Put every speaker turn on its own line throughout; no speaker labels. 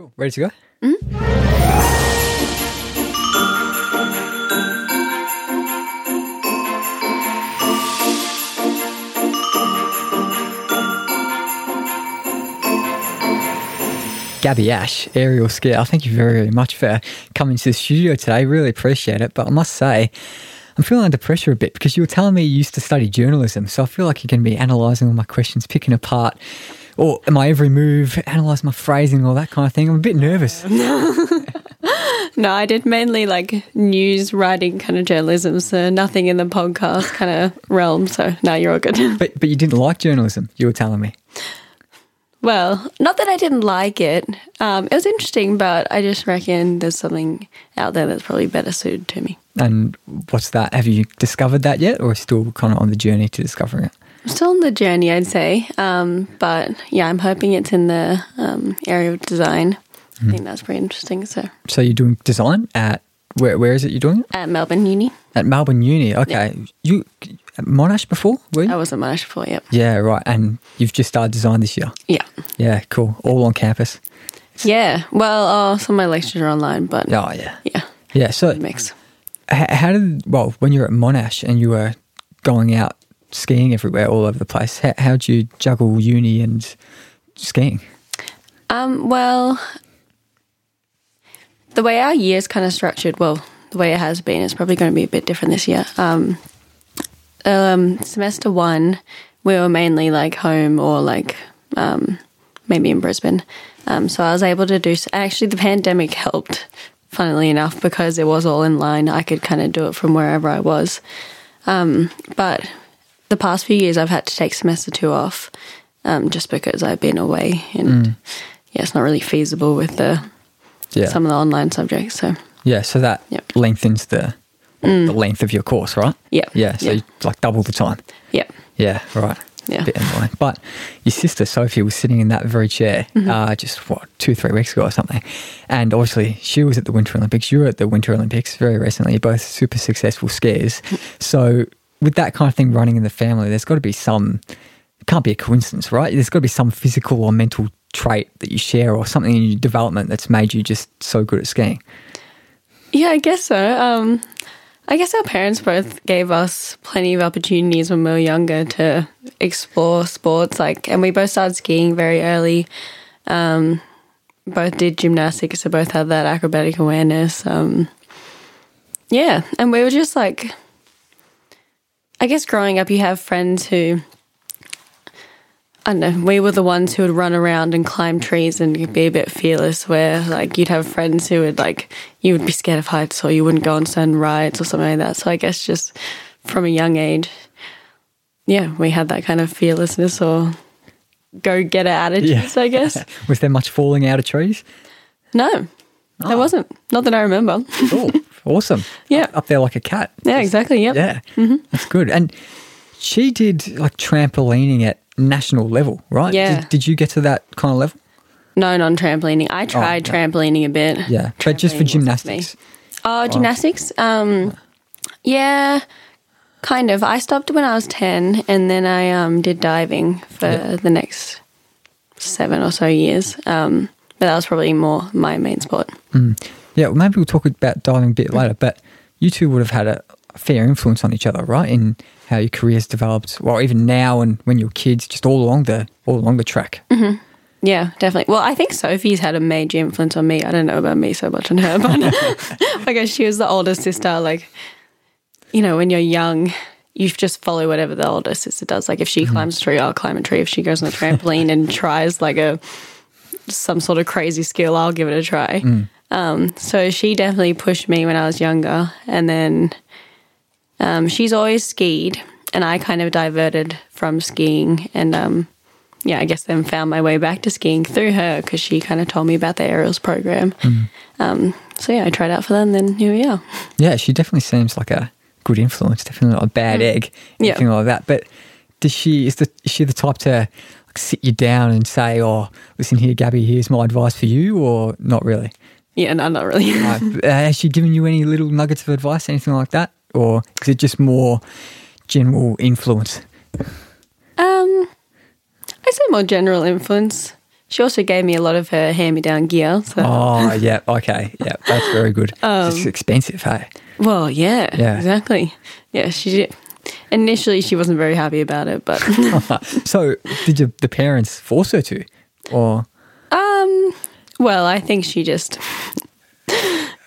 Cool. Ready to go? Mm-hmm. Gabby Ash, aerial skier. Thank you very, very much for coming to the studio today. Really appreciate it. But I must say, I'm feeling under pressure a bit because you were telling me you used to study journalism. So I feel like you're going to be analysing all my questions, picking apart or my every move, analyse my phrasing, all that kind of thing. I'm a bit nervous.
No, I did mainly like news writing kind of journalism, so nothing in the podcast kind of realm. So now you're all good.
But but you didn't like journalism, you were telling me.
Well, not that I didn't like it. Um, it was interesting, but I just reckon there's something out there that's probably better suited to me.
And what's that? Have you discovered that yet, or still kind of on the journey to discovering it?
I'm still on the journey, I'd say. Um, but yeah, I'm hoping it's in the um, area of design. I think that's pretty interesting. So
So you're doing design at where? Where is it you're doing it?
at Melbourne Uni,
At Melbourne Uni. Okay, you at Monash before? Were you?
I was at Monash before. Yep.
Yeah, right. And you've just started design this year.
Yeah.
Yeah, cool. All on campus.
Yeah. Well, uh, some of my lectures are online, but
Oh yeah,
yeah,
yeah. So
mix.
how did well when you were at Monash and you were going out skiing everywhere, all over the place? How how'd you juggle uni and skiing?
Um, well, the way our year is kind of structured, well, the way it has been, it's probably going to be a bit different this year. Um, um, semester one, we were mainly like home or like um, maybe in Brisbane. Um, so I was able to do. Actually, the pandemic helped, funnily enough, because it was all in line. I could kind of do it from wherever I was. Um, but the past few years, I've had to take semester two off um, just because I've been away and yeah, it's not really feasible with the
Yeah,
some of the online subjects. So
yeah. So that
Yep.
lengthens the the length of your course, right?
yeah,
Yeah. So you like double the time.
yeah,
Yeah, right.
Yeah.
Bit annoying. But your sister Sophie was sitting in that very chair
Mm-hmm.
uh, just what two, three weeks ago or something, and obviously she was at the Winter Olympics. You were at the Winter Olympics very recently. You're both super successful skiers. so with that kind of thing running in the family, there's got to be some. It can't be a coincidence, right? There's got to be some physical or mental trait that you share, or something in your development that's made you just so good at skiing.
yeah. I guess so. Um, I guess our parents both gave us plenty of opportunities when we were younger to explore sports. Like, and we both started skiing very early. Um, both did gymnastics, so both had that acrobatic awareness. Um, yeah, and we were just like, I guess growing up, you have friends who, I don't know, we were the ones who would run around and climb trees and be a bit fearless, where like you'd have friends who would like, you would be scared of heights or you wouldn't go on certain rides or something like that. So I guess just from a young age, yeah, we had that kind of fearlessness or go getter attitudes, I guess.
Was there much falling out of trees?
No, there oh. wasn't. Not that I remember.
Oh, awesome.
Yeah.
Up, up there like a cat.
Yeah, exactly. Yep.
Yeah, that's good. And she did like trampolining at national level, right?
Yeah.
Did, did you get to that kind of level?
No, non trampolining. I tried
yeah.
trampolining a bit.
Yeah, but just for gymnastics.
Oh, gymnastics. Um, yeah, kind of. I stopped when I was ten, and then I um did diving for
Yeah.
the next seven or so years. Um, but that was probably more my main sport.
Yeah, well, maybe we'll talk about diving a bit later. But you two would have had a, fair influence on each other, right? In how your careers developed. Well, even now and when you were kids, just all along the all along the track. Mm-hmm.
Yeah, definitely. Well, I think Sophie's had a major influence on me. I don't know about me so much on her, but I guess she was the older sister. Like, you know, when you're young, you just follow whatever the older sister does. Like, if she mm-hmm. climbs a tree, I'll climb a tree. If she goes on a trampoline and tries like a some sort of crazy skill, I'll give it a try. Mm. Um, so she definitely pushed me when I was younger, and then um, she's always skied, and I kind of diverted from skiing, and um, yeah, I guess then found my way back to skiing through her because she kind of told me about the aerials program. Um, so yeah, I tried out for that, and then here we are.
Yeah, she definitely seems like a good influence. Definitely not a bad egg,
Yeah.
anything like that. But does she is the is she the type to like sit you down and say, "Oh, listen here, Gabby, here's my advice for you," or not really?
Yeah, no, not really.
Like, uh, has she given you any little nuggets of advice, anything like that, or is it just more general influence?
Um, I say more general influence. she also gave me a lot of her hand-me-down gear. So,
Oh, yeah. Okay. Yeah. That's very good. it's expensive, hey?
well, yeah,
Yeah.
exactly. Yeah, she did. Initially, she wasn't very happy about it, but
so, did your, the parents force her to? Or,
um, well, I think she just,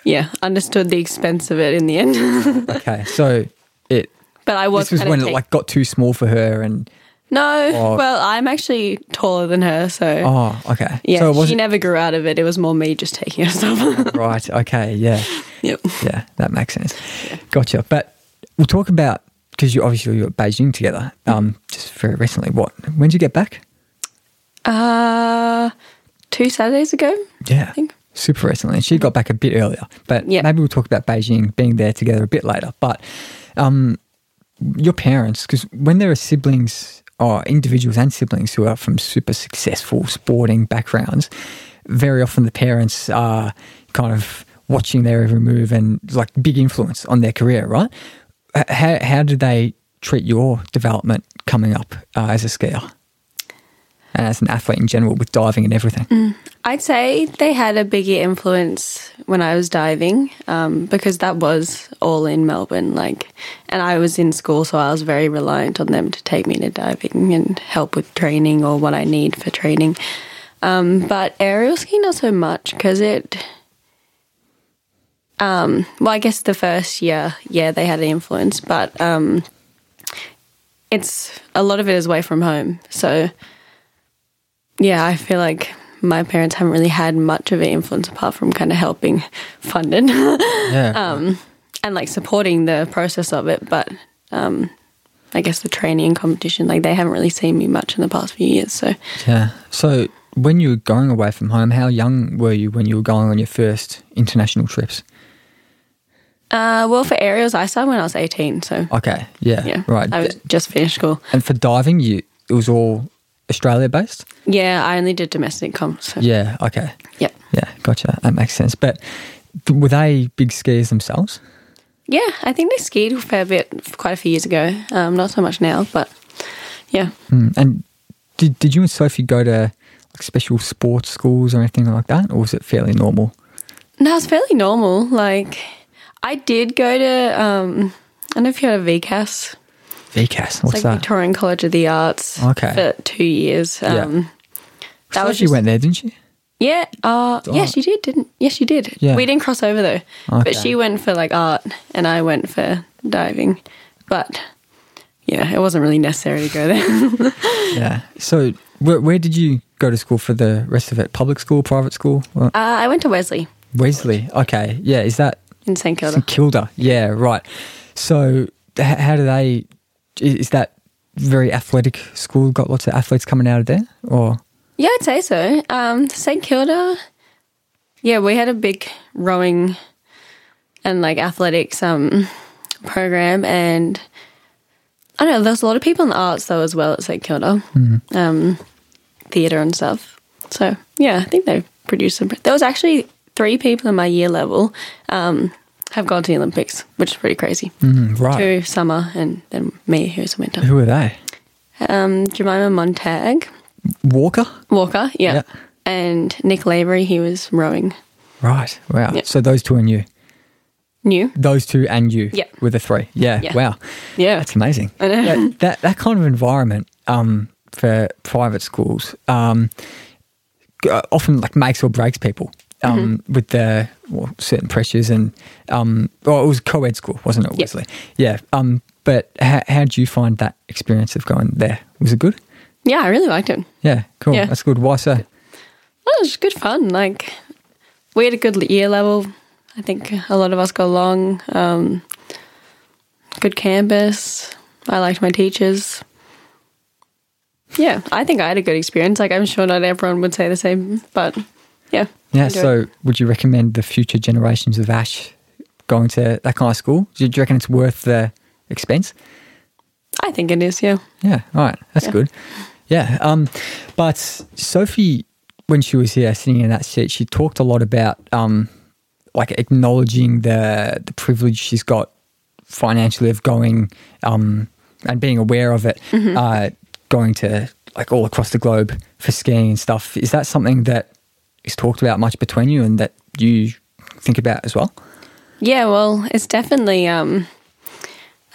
yeah, understood the expense of it in the end.
okay. So, it,
but I was
this was when
of
it like got too small for her and,
no.
or-
Well, I'm actually taller than her, so
oh, okay.
yeah,
So,
she never grew out of it. It was more me just taking her stuff.
right. Okay. Yeah.
yep.
Yeah, that makes sense. Gotcha. But we'll talk about because you obviously you were at Beijing together. Um, just very recently. What? When did you get back?
Uh, two Saturdays ago.
Yeah,
think.
super recently. And she got back a bit earlier. But
Yeah.
maybe we'll talk about Beijing being there together a bit later. But um, your parents, because when there are siblings or individuals and siblings who are from super successful sporting backgrounds, very often the parents are kind of watching their every move and like big influence on their career, right? How, how did they treat your development coming up uh, as a skier as an athlete in general with diving and everything?
I'd say they had a bigger influence when I was diving um, because that was all in Melbourne. Like, and I was in school, so I was very reliant on them to take me to diving and help with training or what I need for training. Um, but aerial ski not so much because it. Um, well, I guess the first year, yeah, they had an influence, but um, it's a lot of it is away from home, so yeah, I feel like my parents haven't really had much of an influence apart from kind of helping fund it
Yeah.
um, and like supporting the process of it. But um, I guess the training and competition, like they haven't really seen me much in the past few years. So
Yeah. So when you were going away from home, how young were you when you were going on your first international trips?
Uh, well, for aerials, I started when I was 18. So,
Okay. Yeah.
yeah.
Right.
I was just finished school.
and for diving, you it was all Australia based.
Yeah, I only did domestic comps. So.
Yeah. Okay.
Yep.
Yeah. Gotcha. That makes sense. But th- were they big skiers themselves?
Yeah, I think they skied a fair bit quite a few years ago. Um, not so much now, but yeah.
Mm. And did did you and Sophie go to like special sports schools or anything like that, or was it fairly normal?
No, it's fairly normal. Like, I did go to, um, I don't know if you had a VCAS.
VCAS.
It's
What's
like
that?
Victorian College of the Arts.
Okay.
For two years.
Yeah.
Um, that was
Sophie
just,
went there, didn't she?
Yeah. Uh,
Oh.
yeah, she did, didn't? Yes, she did.
Yeah.
We didn't cross over though.
Okay.
But she went for like art and I went for diving. But yeah, it wasn't really necessary to go there.
Yeah. So where where did you go to school for the rest of it? Public school, private school?
Uh, I went to Wesley
Wesley. Okay. Yeah. Is that
in St Kilda.
St Kilda? Yeah. Right. So how do they? Is that very athletic school? Got lots of athletes coming out of there, or
Yeah, I'd say so. Um, St Kilda, yeah, we had a big rowing and like athletics um, program, and I don't know. There's a lot of people in the arts though as well at St Kilda, um, theatre and stuff. So yeah, I think they produced some. There was actually three people in my year level um, have gone to the Olympics, which is pretty crazy.
Mm, right?
Two summer and then me who's a winter.
Who are they?
Um, Jemima Montag.
Walker.
Walker, yeah.
Yeah.
And Nick Lavery, he was rowing.
Right. Wow.
Yeah.
So those two and you.
New.
Those two and you.
Yeah.
Were the three. Yeah.
Yeah.
Wow.
Yeah.
That's amazing.
I know.
That, that that kind of environment um, for private schools um, often like makes or breaks people um,
Mm-hmm.
with the well, certain pressures and um, well, it was co-ed school, wasn't it. Wesley? Yeah. Um, but how how did you find that experience of going there? Was it good?
yeah, I really liked it.
Yeah. Cool.
Yeah.
That's good. Why so?
Well, it was good fun. Like, we had a good year level. I think a lot of us got along. Um, good campus. I liked my teachers. Yeah, I think I had a good experience. Like, I'm sure not everyone would say the same, but yeah.
Yeah. So,
it.
would you recommend the future generations of Ash going to that kind of school? Do you reckon it's worth the expense?
I think it is, yeah.
Yeah, all right. That's
Yeah.
good. Yeah. Um, but Sophie, when she was here sitting in that seat, she talked a lot about um, like acknowledging the the privilege she's got financially of going um, and being aware of it, uh, going to like all across the globe for skiing and stuff. Is that something that is talked about much between you and that you think about as well?
Yeah, well, it's definitely um,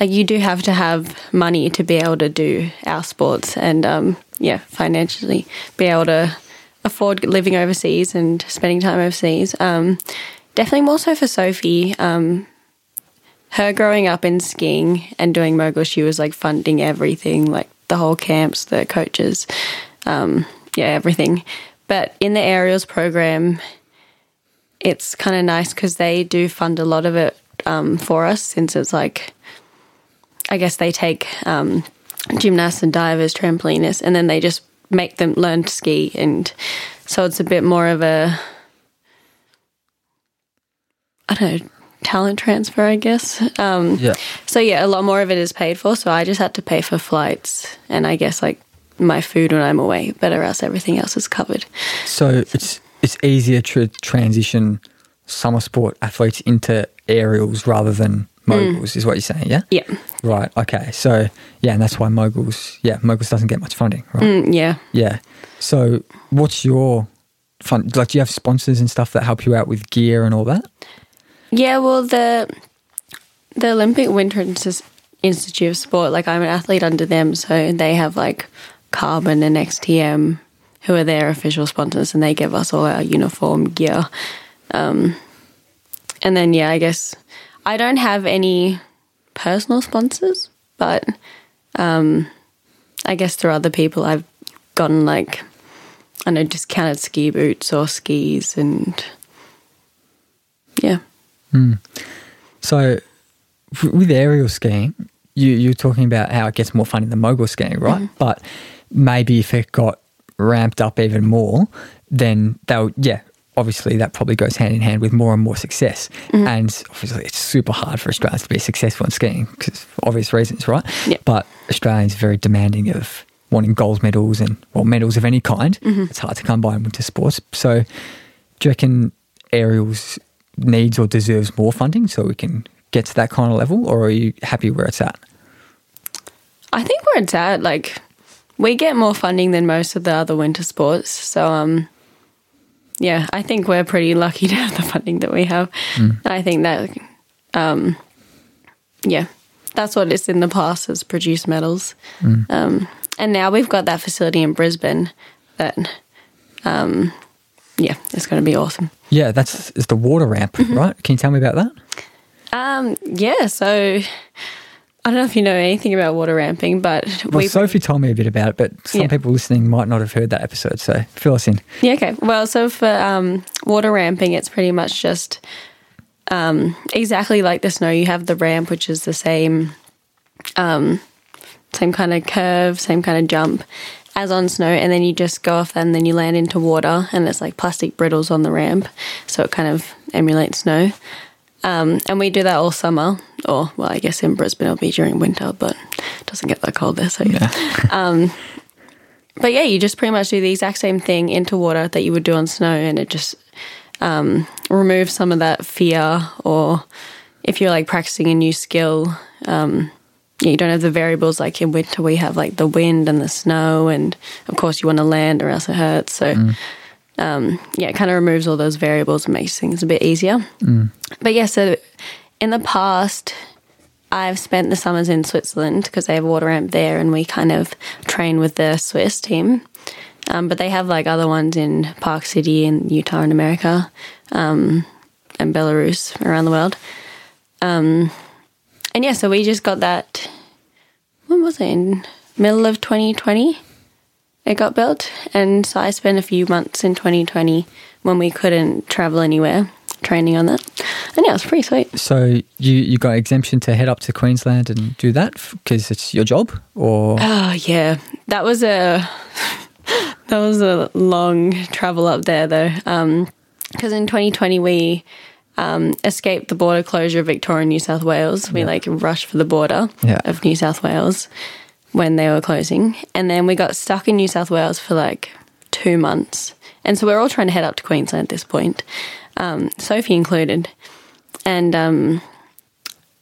like you do have to have money to be able to do our sports and um, yeah, financially be able to afford living overseas and spending time overseas. Um, definitely more so for Sophie. Um, her growing up in skiing and doing mogul, she was like funding everything, like the whole camps, the coaches, um, yeah, everything. But in the aerials program, it's kind of nice because they do fund a lot of it um, for us since it's like, I guess they take um, gymnasts and divers, trampolinists, and then they just make them learn to ski. And so it's a bit more of a, I don't know, talent transfer, I guess. Um,
Yeah.
So yeah, a lot more of it is paid for. So I just had to pay for flights and I guess like my food when I'm away, but or else everything else is covered.
So it's it's easier to transition summer sport athletes into aerials rather than moguls, is what you're saying, yeah?
Yeah.
Right. Okay. So yeah, and that's why moguls. Yeah, moguls doesn't get much funding, right?
Mm, yeah.
Yeah. So what's your fund Like, do you have sponsors and stuff that help you out with gear and all that?
Yeah, well, the the Olympic Winter Institute of Sport, like I'm an athlete under them, so they have like Carbon and XTM, who are their official sponsors, and they give us all our uniform gear. Um, and then yeah, I guess I don't have any personal sponsors, but um, I guess through other people, I've gotten like I know discounted ski boots or skis, and yeah.
So with aerial skiing, you you're talking about how it gets more fun in the mogul skiing, right? But maybe if it got ramped up even more, then they'll yeah. Obviously, that probably goes hand in hand with more and more success. Mm-hmm. And obviously, it's super hard for Australians to be successful in skiing because obvious reasons, right?
Yeah.
But Australians are very demanding of wanting gold medals and well medals of any kind. Mm-hmm. It's hard to come by in winter sports. So, do you reckon aerials needs or deserves more funding so we can get to that kind of level, or are you happy where it's at?
I think where it's at, like we get more funding than most of the other winter sports. So um yeah, I think we're pretty lucky to have the funding that we have. And I think that um yeah, that's what it's in the past has produced medals. Um and now we've got that facility in Brisbane that um yeah, it's gonna be awesome.
Yeah, that's it's the water ramp, right? Can you tell me about that?
Um yeah, so I don't know if you know anything about water ramping, but
Well,
we
Sophie told me a bit about it, but some
Yeah.
people listening might not have heard that episode. So fill us in.
Yeah, okay. Well, so for um, water ramping, it's pretty much just um, exactly like the snow. You have the ramp, which is the same, um, same kind of curve, same kind of jump as on snow, and then you just go off and then you land into water, and it's like plastic brittles on the ramp, so it kind of emulates snow. Um, and we do that all summer, or well, I guess in Brisbane it'll be during winter, but it doesn't get that cold there, so yeah but yeah, you just pretty much do the exact same thing into water that you would do on snow, and it just um, removes some of that fear. Or if you're like practicing a new skill, um, you don't have the variables like in winter. We have like the wind and the snow, and of course you want to land or else it hurts. So. Um, yeah, it kind of removes all those variables and makes things a bit easier. But yeah, so in the past, I've spent the summers in Switzerland because they have a water ramp there, and we kind of train with the Swiss team. Um, but they have like other ones in Park City in Utah in America, um, and Belarus around the world. Um, and yeah, so we just got that. When was it? In middle of 2020, it got built, and so I spent a few months in 2020 when we couldn't travel anywhere, training on that. And yeah, it was pretty sweet.
So you you got exemption to head up to Queensland and do that because it's your job, or
Oh yeah, that was a that was a long travel up there though. Because in 2020 we um, escaped the border closure of Victoria and New South Wales. We like rushed for the border
Yeah.
of New South Wales when they were closing, and then we got stuck in New South Wales for like two months. And so we're all trying to head up to Queensland at this point, um, Sophie included. And um,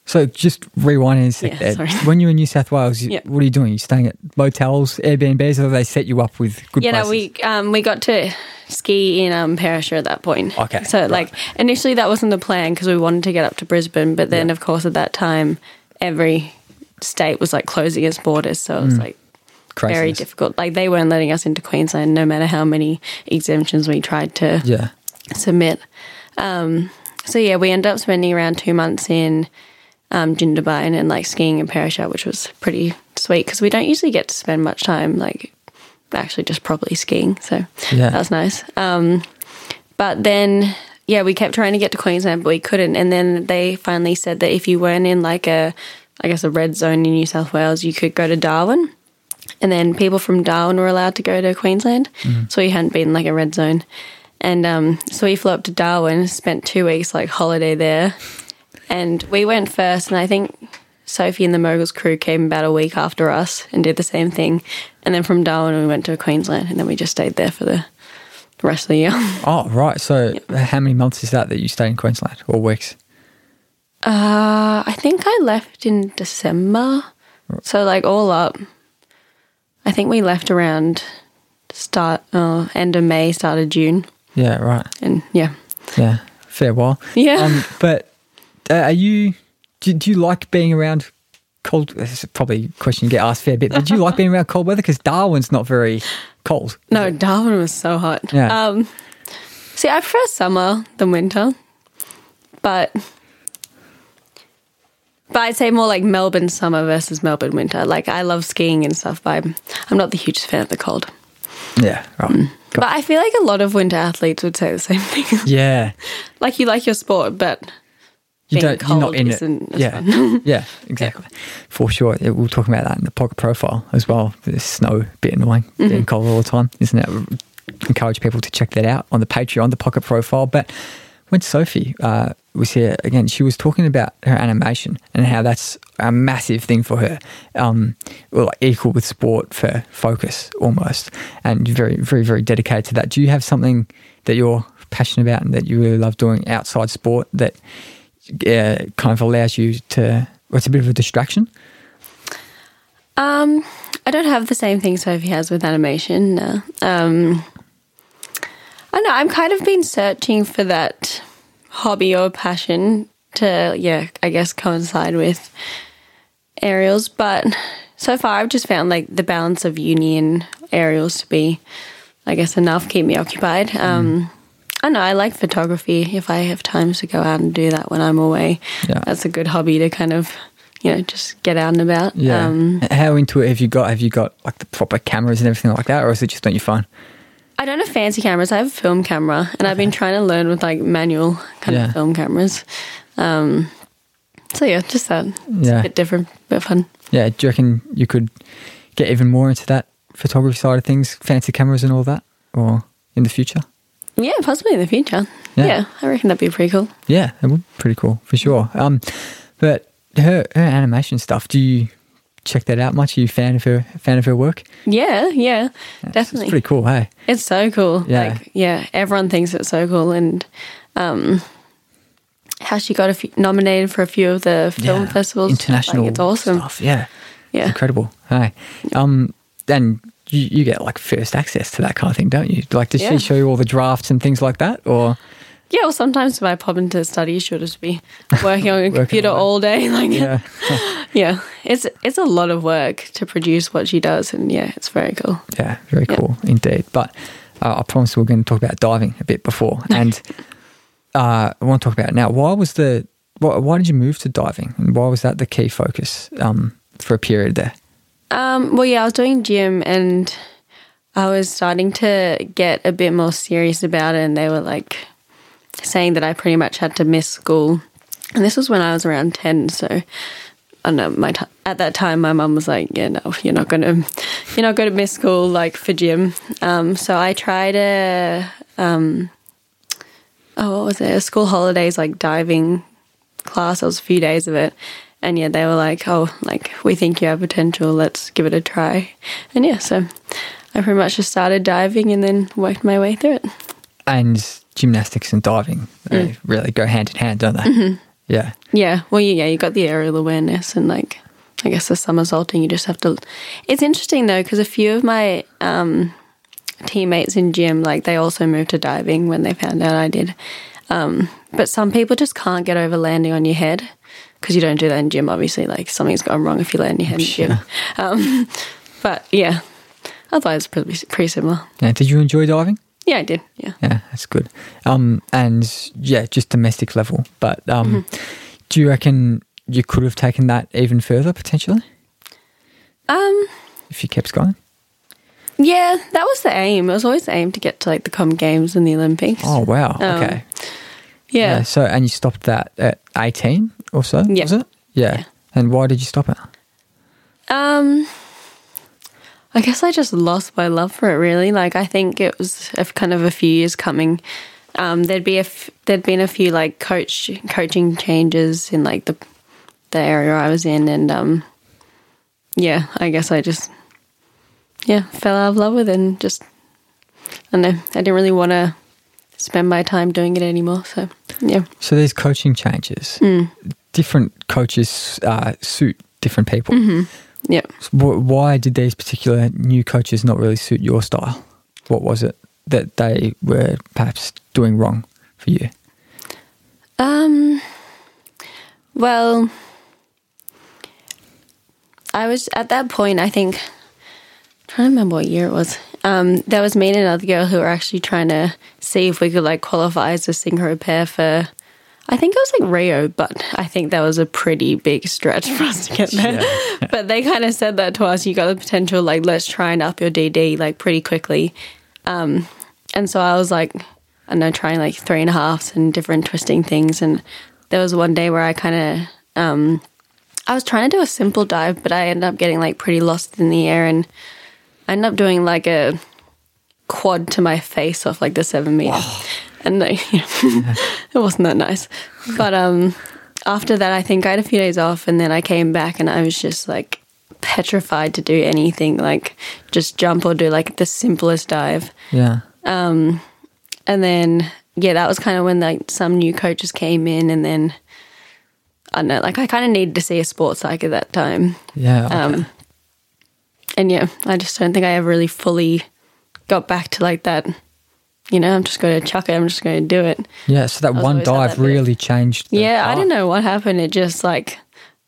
So just rewinding a sec
Yeah,
there. When you're in New South Wales, you,
Yeah.
what are you doing? you staying at motels, Airbnbs, or do they set you up with good
Yeah,
places?
no, we um, we got to ski in um, Perisher at that point.
Okay,
So
right.
like initially that wasn't the plan because we wanted to get up to Brisbane, but then
Yeah.
of course at that time every state was like closing its borders, so it was like very difficult. Like they weren't letting us into Queensland, no matter how many exemptions we tried to
Yeah.
submit. Um, so yeah, we ended up spending around two months in um, Jindabyne and like skiing in Perisher, which was pretty sweet because we don't usually get to spend much time like actually just properly skiing. So
Yeah.
that was nice. Um, but then yeah, we kept trying to get to Queensland, but we couldn't. And then they finally said that if you weren't in like a, I guess a red zone in New South Wales, you could go to Darwin. And then people from Darwin were allowed to go to Queensland. So we hadn't been like a red zone. And um, so we flew up to Darwin, spent two weeks like holiday there. And we went first, and I think Sophie and the Moguls crew came about a week after us and did the same thing. And then from Darwin, we went to Queensland, and then we just stayed there for the rest of the year.
Oh, right. So how many months is that that you stay in Queensland or weeks?
Uh, I think I left in December. So, like, all up, I think we left around start, uh, end of May, start of June.
Yeah, right.
And yeah.
Yeah, fair while.
Yeah.
Um, but uh, are you? Do, do you like being around cold? This is probably a question you get asked a fair bit. But do you like being around cold weather? Because Darwin's not very cold.
No, Darwin was so hot.
Yeah.
Um, see, I prefer summer than winter, but but I'd say more like Melbourne summer versus Melbourne winter. Like I love skiing and stuff, but I'm, I'm not the hugest fan of the cold.
Yeah, right. Got-
But I feel like a lot of winter athletes would say the same thing.
yeah,
like you like your sport, but
you
being
don't. You're not
cold
in it. Yeah, yeah, exactly. For sure. Yeah, we'll talk about that in the pocket profile as well. The snow, bit annoying,
Mm-hmm.
being cold all the time, isn't it? Encourage people to check that out on the Patreon, the pocket profile. But when Sophie uh, was here again, she was talking about her animation and how that's a massive thing for her. Um, well, like equal with sport for focus almost, and very, very, very dedicated to that. Do you have something that you're passionate about and that you really love doing outside sport that uh, kind of allows you to? Well, a bit of a distraction.
Um, I don't have the same thing Sophie has with animation. No. Um, I know. I'm kind of been searching for that hobby or passion to, yeah, I guess coincide with aerials. But so far, I've just found like the balance of uni and aerials to be, I guess, enough keep me occupied. Um, I know I like photography. If I have times to go out and do that when I'm away,
Yeah.
that's a good hobby to kind of, you know, just get out and about.
Yeah.
Um,
How into it have you got? Have you got like the proper cameras and everything like that, or is it just on your phone?
I don't have fancy cameras. I have a film camera, and I've been trying to learn with like manual kind
Yeah.
of film cameras. Um, so yeah, just that. It's
Yeah.
a bit different, bit fun.
Yeah. Do you reckon you could get even more into that photography side of things, fancy cameras and all that, or in the future?
Yeah, possibly in the future.
Yeah.
Yeah, I reckon that'd be pretty cool.
Yeah, it would be pretty cool for sure. Um, but her her animation stuff. Do you check that out much? Are you a fan of her fan of her work?
Yeah, yeah,
It's
definitely.
pretty cool. Hey.
It's so cool.
Yeah.
Like, yeah, everyone thinks it's so cool, and um, how she got a few, nominated for a few of the film
Yeah,
festivals.
international.
Like, it's awesome.
Stuff. Yeah.
Yeah.
It's incredible. Hey. Um, then you, you get like first access to that kind of thing, don't you? Like, does
Yeah.
she show you all the drafts and things like that, or?
Yeah, well, sometimes if I pop into study, she'll just be working on a computer all day. Like,
Yeah.
yeah, it's it's a lot of work to produce what she does, and yeah, it's very cool.
Yeah, very
Yeah.
cool indeed. But uh, I promised we were going to talk about diving a bit before, and uh, I want to talk about it now. Why was the why, why did you move to diving, and why was that the key focus um, for a period there?
Um, well, yeah, I was doing gym, and I was starting to get a bit more serious about it, and they were like saying that I pretty much had to miss school, and this was when I was around ten, so. I know. My t- at that time, my mum was like, "Yeah, no, you're not gonna, you're not gonna miss school like for gym." Um, so I tried a, um, oh, what was it? A school holidays like diving class. It was a few days of it, and yeah, they were like, "Oh, like we think you have potential. Let's give it a try." And yeah, so I pretty much just started diving and then worked my way through it.
And gymnastics and diving they really go hand in hand, don't they? Yeah.
Yeah. Well, yeah, you got the aerial awareness and like, I guess the somersaulting. You just have to. It's interesting though because a few of my um, teammates in gym, like they also moved to diving when they found out I did. Um, but some people just can't get over landing on your head because you don't do that in gym. Obviously, like something's gone wrong if you land on your head in gym. Um, but yeah, otherwise pretty pretty similar.
Yeah. Did you enjoy diving?
Yeah, I did. Yeah.
Yeah, that's good. Um, and yeah, just domestic level. But um, do you reckon you could have taken that even further potentially
Um.
if you kept going?
Yeah, that was the aim. It was always the aim to get to like the Comm Games and the Olympics.
Oh wow.
Um,
okay.
yeah.
So and you stopped that at eighteen or so?
Yeah.
Was it? Yeah.
Yeah.
And why did you stop it?
Um, I guess I just lost my love for it. Really, like I think it was a, kind of a few years coming. Um, there'd be a f- there'd been a few like coach coaching changes in like the the area I was in, and um, yeah, I guess I just yeah fell out of love with it, and just I don't know. I didn't really want to spend my time doing it anymore. So yeah,
So these coaching changes.
Mm.
Different coaches uh, suit different people.
Mm-hmm. Yeah.
Wh- Why did these particular new coaches not really suit your style? What was it that they were perhaps doing wrong for you?
Um. Well, I was at that point. I think. trying to remember what year it was. Um, there was me and another girl who were actually trying to see if we could like qualify as a synchro pair for. I think it was like Rio, but I think that was a pretty big stretch for us to get there. but they kind of said that to us. You got the potential, like let's try and up your DD like pretty quickly. Um, and so I was like, I don't know, trying like three and a halves and different twisting things. And there was one day where I kind of, um, I was trying to do a simple dive, but I ended up getting like pretty lost in the air and I ended up doing like a quad to my face off like the seven meter. And it wasn't that nice. But um, after that, I think I had a few days off and then I came back and I was just like petrified to do anything, like just jump or do like the simplest dive.
Yeah.
Um, And then yeah, that was kind of when like some new coaches came in, and then I don't know, like I kind of needed to see a sports psych at that time.
Yeah. okay.
Um, and yeah, I just don't think I ever really fully got back to like that. You know, I'm just going to chuck it. I'm just going to do it.
yeah. So that one dive
that bit.
really changed. the
yeah, I
path.
don't know what happened. It just like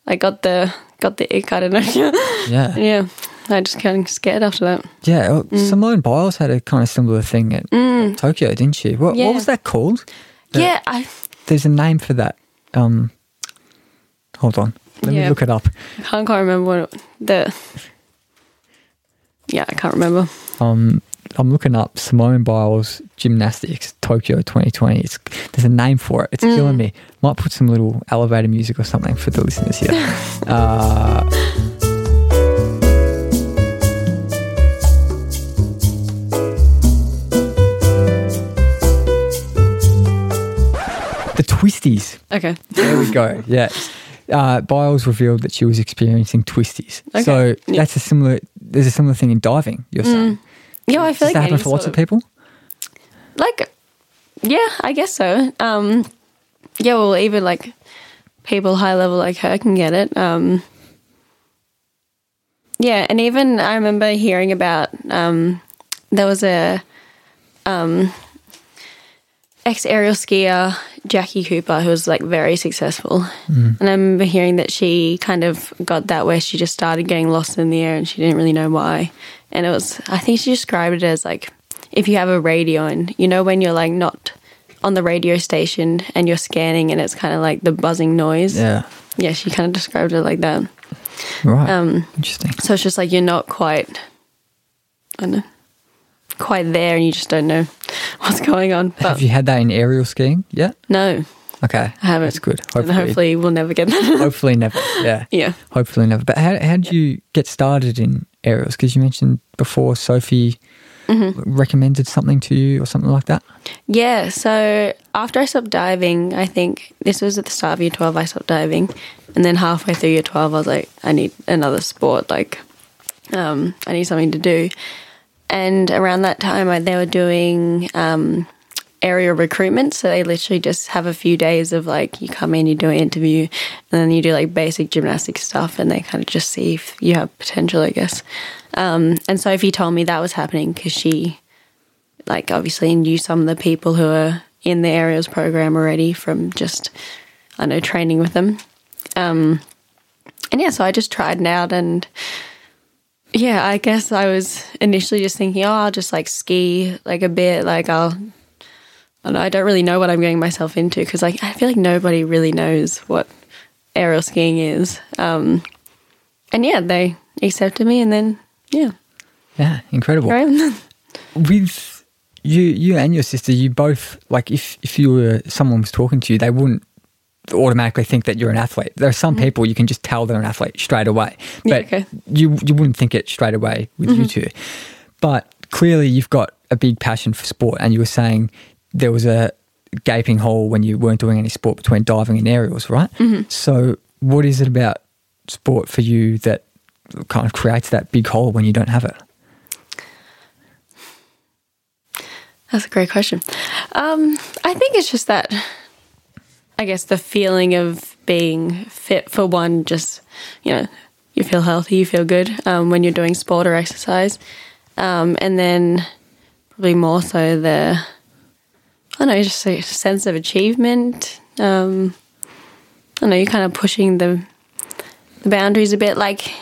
I got the got the ick. I don't know.
Yeah.
yeah, I just kind of scared after that.
Yeah, well,
Mm.
Simone Biles had a kind of similar thing at Tokyo, didn't she? What,
Yeah.
what was that called? The-
yeah, I
There's a name for that. Um, hold on, let me look it up.
I can't remember what it, the. Yeah, I can't remember.
Um, I'm looking up Simone Biles gymnastics Tokyo 2020. It's there's a name for it. It's
Mm.
killing me. Might put some little elevator music or something for the listeners here. uh, the twisties.
Okay.
There we go. Yes. Uh, Biles revealed that she was experiencing twisties.
Okay.
So
Yeah. Mm.
that's a similar. There's a similar thing in diving. You're saying.
Yeah, I feel
Does
like
that happen for lots of people?
Like, yeah, I guess so. Um, yeah, well, even like people high level like her can get it. Um, yeah, and even I remember hearing about um, there was a um, ex aerial skier Jackie Cooper who was like very successful, and I remember hearing that she kind of got that where she just started getting lost in the air and she didn't really know why, and it was I think she described it as like if you have a radio and you know when you're like not on the radio station and you're scanning and it's kind of like the buzzing noise.
Yeah.
Yeah, she kind of described it like that.
Right.
Um,
Interesting.
so it's just like you're not quite, I don't know, quite there, and you just don't know what's going on. But
Have you had that in aerial skiing yet?
no,
Okay.
I haven't.
That's good. Hopefully,
hopefully we'll never get that.
hopefully never. Yeah.
yeah.
Hopefully never. But how, how did you get started in aerials? Because you mentioned before Sophie
Mm-hmm.
recommended something to you or something like that.
Yeah, so after I stopped diving, I think this was at the start of year 12, I stopped diving. And then halfway through year 12, I was like, I need another sport. Like, um, I need something to do. And around that time, I, they were doing um, aerial recruitment. So they literally just have a few days of like you come in, you do an interview, and then you do like basic gymnastic stuff, and they kind of just see if you have potential, I guess. Um, and Sophie told me that was happening because she, like, obviously knew some of the people who are in the aerials program already from just, I know, training with them. Um, and yeah, so I just tried it out and yeah, I guess I was initially just thinking, oh, I'll just like ski like a bit, like I'll. I don't, know, I don't really know what I'm getting myself into because like I feel like nobody really knows what aerial skiing is. Um, and yeah, they accepted me, and then yeah,
Yeah, incredible.
right.
With you, you and your sister, you both like if if you were someone was talking to you, they wouldn't automatically think that you're an athlete. There are some people you can just tell they're an athlete straight away,
Mm-hmm. Yeah,
but
okay. Mm-hmm.
you you wouldn't think it straight away with you two. But clearly, you've got a big passion for sport, and you were saying there was a gaping hole when you weren't doing any sport between diving and aerials, right?
Mm-hmm.
So, what is it about sport for you that kind of creates that big hole when you don't have it?
That's a great question. Um, I think it's just that, I guess, the feeling of being fit for one, just, you know, you feel healthy, you feel good um, when you're doing sport or exercise. Um, and then probably more so the, I don't know, just a sense of achievement. Um, I know, you're kind of pushing the, the boundaries a bit. Like,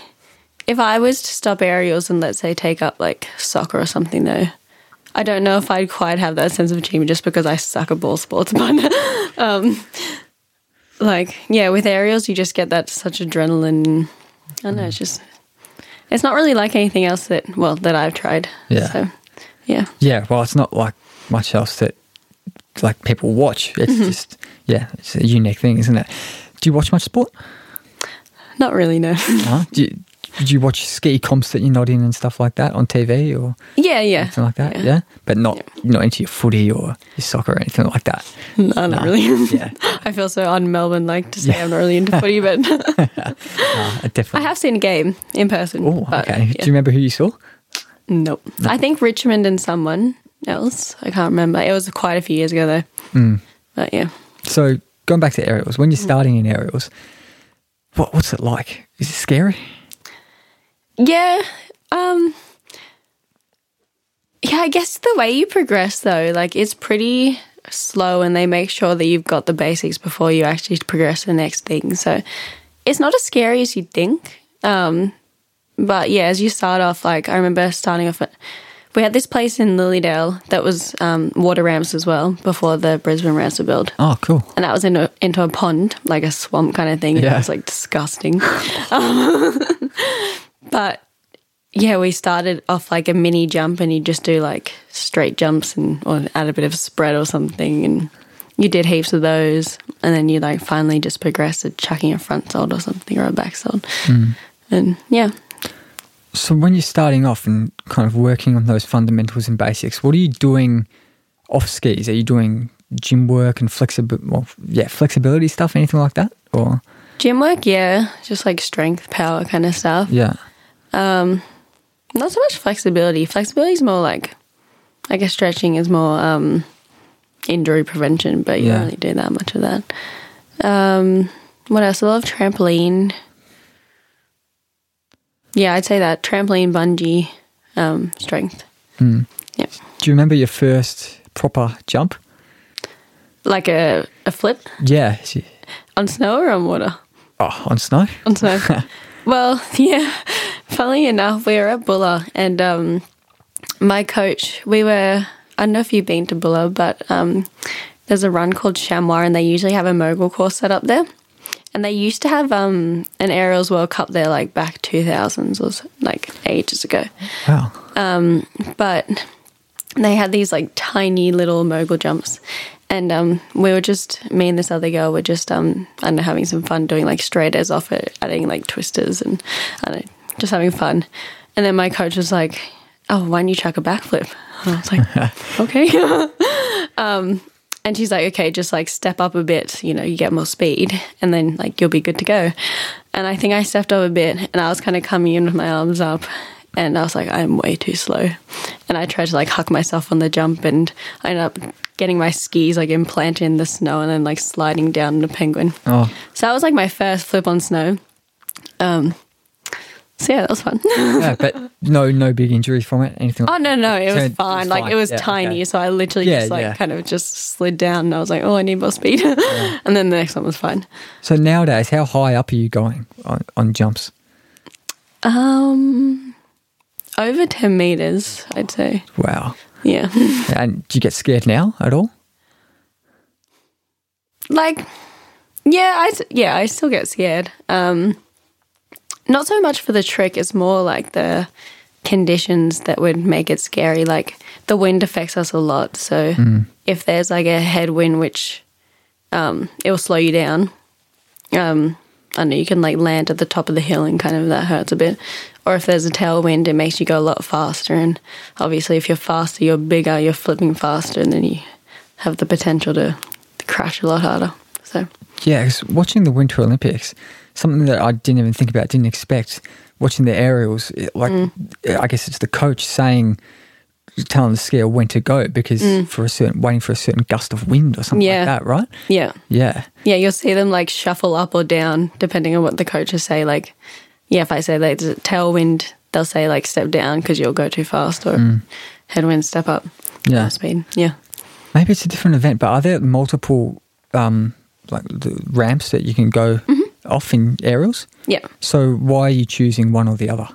if I was to stop aerials and let's say take up like soccer or something though, I don't know if I'd quite have that sense of achievement just because I suck at ball sports. But um, like, yeah, with aerials, you just get that such adrenaline. I don't know. It's just, it's not really like anything else that, well, that I've tried.
Yeah.
So, yeah.
Yeah, well, it's not like much else that like people watch. It's
Mm-hmm.
just yeah, it's a unique thing, isn't it? Do you watch much sport?
Not really, no.
No? Do you, did you watch ski comps that you're not in and stuff like that on TV or
yeah, yeah.
something like that? Yeah,
Yeah.
but not not into your footy or your soccer or anything like that.
No, not really.
Yeah,
I feel so un Melbourne like to say
Yeah.
I'm not really into footy, but
uh,
I have seen a game in person.
Oh, okay.
yeah.
Do you remember who you saw?
Nope. I think Richmond and someone else. I can't remember. It was quite a few years ago though.
Mm.
But yeah.
So going back to aerials, when you're starting in aerials, what what's it like? Is it scary?
Yeah. Um Yeah, I guess the way you progress though, like it's pretty slow and they make sure that you've got the basics before you actually progress to the next thing. So it's not as scary as you'd think. Um but yeah, as you start off, like I remember starting off at we had this place in Lilydale that was um, water ramps as well before the Brisbane ramps were built.
Oh, cool.
and that was in a, into a pond, like a swamp kind of thing.
Yeah.
It was like disgusting. Um, but yeah, we started off like a mini jump, and you just do like straight jumps and or add a bit of spread or something, and you did heaps of those, and then you like finally just progressed to chucking a front side or something or a back side, and yeah.
So when you're starting off and kind of working on those fundamentals and basics, what are you doing off skis? Are you doing gym work and flexibility? Well, yeah, flexibility stuff, anything like that, or
Gym work, yeah, just like strength, power kind of stuff.
yeah,
Um, not so much flexibility. Flexibility is more like, I guess stretching is more um, injury prevention, but you
Yeah.
don't really do that much of that. Um, what else? A lot of trampoline. Yeah, I'd say that trampoline, bungee, um, strength.
Hmm.
Yeah,
Do you remember your first proper jump?
like a a flip
Yeah.
on snow or on water.
Oh, on snow.
on snow. well, yeah. Funnily enough, we were at Buller, and um, my coach. We were. I don't know if you've been to Buller, but um, there's a run called Chamois, and they usually have a mogul course set up there. And they used to have um, an Aerials World Cup there, like back 2000s or so, like ages ago.
Wow.
But they had these like tiny little mogul jumps. And um, we were just, me and this other girl were just, um, I don't know, having some fun doing like straight as off it, adding like twisters and I don't know, just having fun. And then my coach was like, oh, why don't you chuck a backflip? And I was like, okay. um, and she's like, okay, just like step up a bit, you know, you get more speed and then like you'll be good to go. And I think I stepped up a bit and I was kind of coming in with my arms up and I was like, I'm way too slow. And I tried to like huck myself on the jump, and I ended up getting my skis like implanted in the snow and then like sliding down the penguin.
Oh,
So that was like my first flip on snow. Um, so yeah, that was fun.
yeah, but no, no big injuries from it. Anything?
oh no, no, it
So
was
it's
fine. Like
fine.
it was
Yeah,
tiny,
okay.
so I literally
Yeah,
just like
yeah.
kind of just slid down, and I was like, oh, I need more speed. and then the next one was fine.
So nowadays, how high up are you going on, on jumps?
Um, over ten meters, I'd say.
Wow.
Yeah.
And do you get scared now at all?
like yeah I yeah i still get scared um not so much for the trick it's more like the conditions that would make it scary like the wind affects us a lot so if there's like a headwind which um it will slow you down um I know you can like land at the top of the hill and kind of that hurts a bit. Or if there's a tailwind, it makes you go a lot faster. And obviously, if you're faster, you're bigger, you're flipping faster, and then you have the potential to, to crash a lot harder. So,
Yeah, 'cause watching the Winter Olympics, something that I didn't even think about, didn't expect. Watching the aerials, it- like
Mm.
I guess it's the coach saying, telling the skier when to go because for a certain waiting for a certain gust of wind or something
Mm. Yeah.
like that, right?
yeah.
Yeah,
Yeah, you'll see them like shuffle up or down depending on what the coaches say. Like, yeah, if I say like tailwind, they'll say like step down because you'll go too fast, or headwind, step up.
Yeah.
speed. Yeah.
maybe it's a different event. But are there multiple um, like the ramps that you can go
Mm-hmm.
Off in aerials?
Yeah.
So why are you choosing one or the other?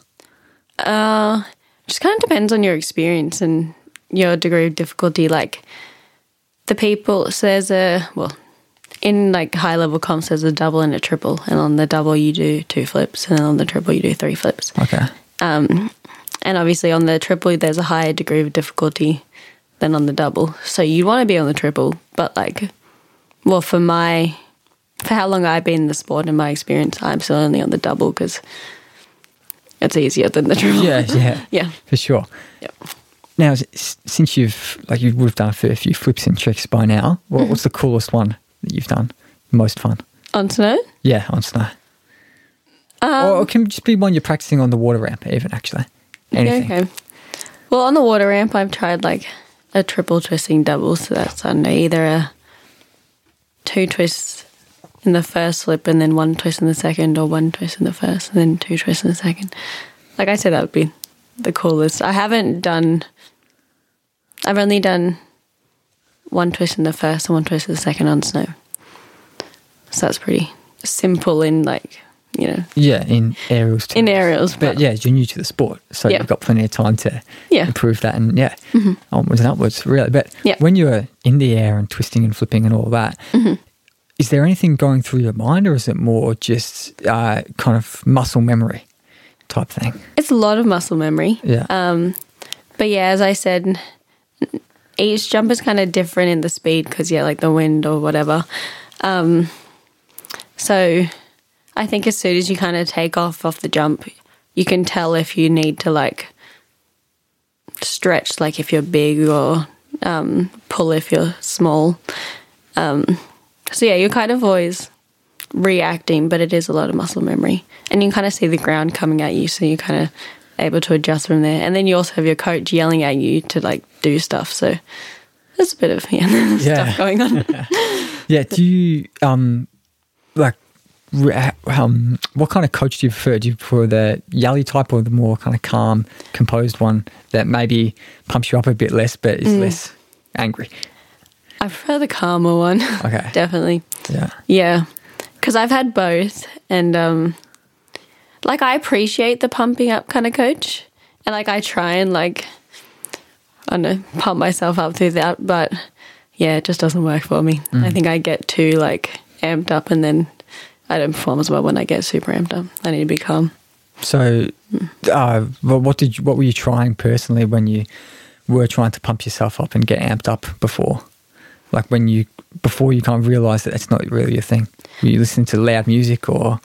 Uh, just kind of depends on your experience and your degree of difficulty. Like the people, so there's a well, in like high level comps, there's a double and a triple, and on the double you do two flips, and then on the triple you do three flips.
Okay.
Um, and obviously on the triple there's a higher degree of difficulty than on the double, so you want to be on the triple, but like, well, for my for how long I've been in the sport and my experience, I'm still only on the double because it's easier than the triple.
Yeah, yeah,
yeah.
for sure.
Yep.
Now, since you've like you would have done a fair few flips and tricks by now,
Mm-hmm.
what, what's the coolest one that you've done? Most fun?
On snow?
Yeah, on snow.
Um,
or it can just be one you're practicing on the water ramp, even actually. Anything.
Okay. Well, on the water ramp, I've tried like a triple twisting double. So that's, I either a two twists in the first flip and then one twist in the second, or one twist in the first and then two twists in the second. Like I said, that would be the coolest. I haven't done, I've only done one twist in the first and one twist in the second on snow. So that's pretty simple in like, you know,
Yeah, in aerials.
in aerials.
But yeah, you're new to the sport, so
Yeah.
you've got plenty of time to
Yeah. Mm-hmm.
improve that, and yeah, onwards and upwards, really. But
Yeah.
when you're in the air and twisting and flipping and all that,
Mm-hmm.
Is there anything going through your mind, or is it more just uh, kind of muscle memory type thing?
It's a lot of muscle memory.
Yeah.
Um, but yeah, as I said, each jump is kind of different in the speed because yeah, like the wind or whatever. Um, so I think as soon as you kind of take off off the jump, you can tell if you need to like stretch, like if you're big or um, pull if you're small. Um, so yeah, you're kind of always reacting, but it is a lot of muscle memory. And you kind of see the ground coming at you, so you're kind of able to adjust from there. And then you also have your coach yelling at you to like do stuff. So there's a bit of yeah,
Yeah.
stuff going on.
Yeah. Do you um like um what kind of coach do you prefer? Do you prefer the yelly type or the more kind of calm, composed one that maybe pumps you up a bit less but is less angry?
I prefer the calmer one.
Okay.
Definitely.
Yeah.
Yeah. Because I've had both. And um, like I appreciate the pumping up kind of coach. And like I try and like, I don't know, pump myself up through that. But yeah, it just doesn't work for me. I think I get too like amped up and then I don't perform as well when I get super amped up. I need to be calm.
So, uh, well, what did you, what were you trying personally when you were trying to pump yourself up and get amped up before? Like when you before you kind of realize that it's not really a thing. Were you listening to loud music or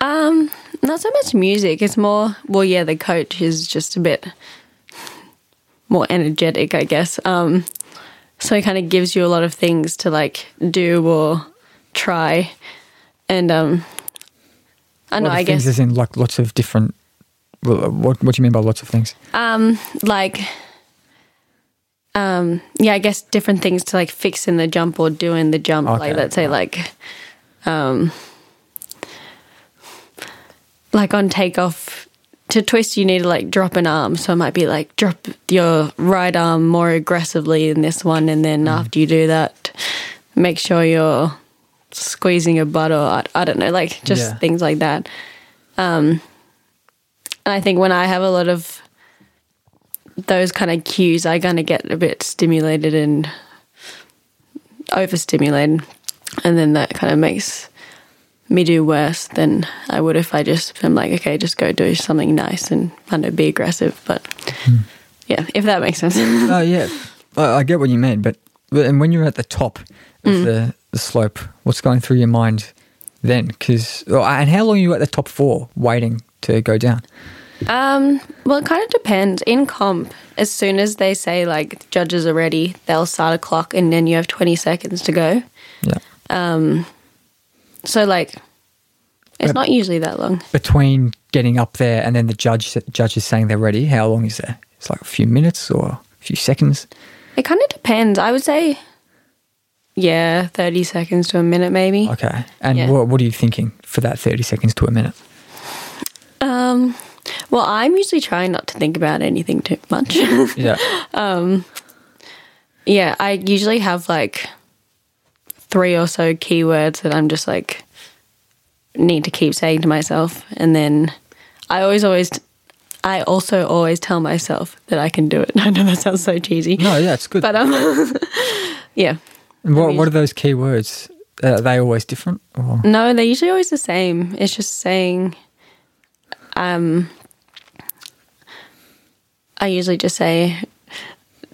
Um, not so much music. It's more well, yeah, the coach is just a bit more energetic, I guess. Um, so he kind of gives you a lot of things to like do or try, and um, I know. I
things
guess
as in like lots of different Well, What, what do you mean by lots of things?
Um, like, um, yeah, I guess different things to like fix in the jump or doing the jump.
Okay.
Like, let's say, like, um, like on takeoff to twist, you need to like drop an arm. So it might be like drop your right arm more aggressively in this one, and then after you do that, make sure you're squeezing your butt, or I, I don't know, like just
Yeah.
things like that. Um, and I think when I have a lot of those kind of cues, I kind of get a bit stimulated and overstimulated, and then that kind of makes me do worse than I would if I just am like, okay, just go do something nice and I know be aggressive. But hmm. yeah, if that makes sense.
Oh yeah, I, I get what you mean, but and when you're at the top of hmm. the, the slope, what's going through your mind then? Because and how long are you at the top for, waiting to go down?
Um, well, it kind of depends. In comp, as soon as they say like judges are ready, they'll start a clock, and then you have twenty seconds to go.
Yeah, Um,
So like, it's
Yep.
not usually that long.
between getting up there and then the judge judge is saying they're ready. How long is there? It's like a few minutes or a few seconds.
It kind of depends. I would say, yeah, thirty seconds to a minute, maybe.
Okay, and
Yeah.
what what are you thinking for that thirty seconds to a minute?
Um, well, I'm usually trying not to think about anything too much.
Yeah,
yeah, I usually have like three or so keywords that I'm just like need to keep saying to myself, and then I always, always, I also always tell myself that I can do it. I know that sounds so cheesy,
no, yeah, it's good.
but um, yeah.
What what are those keywords? Are they always different? Or?
No, they're usually always the same. It's just saying, um, I usually just say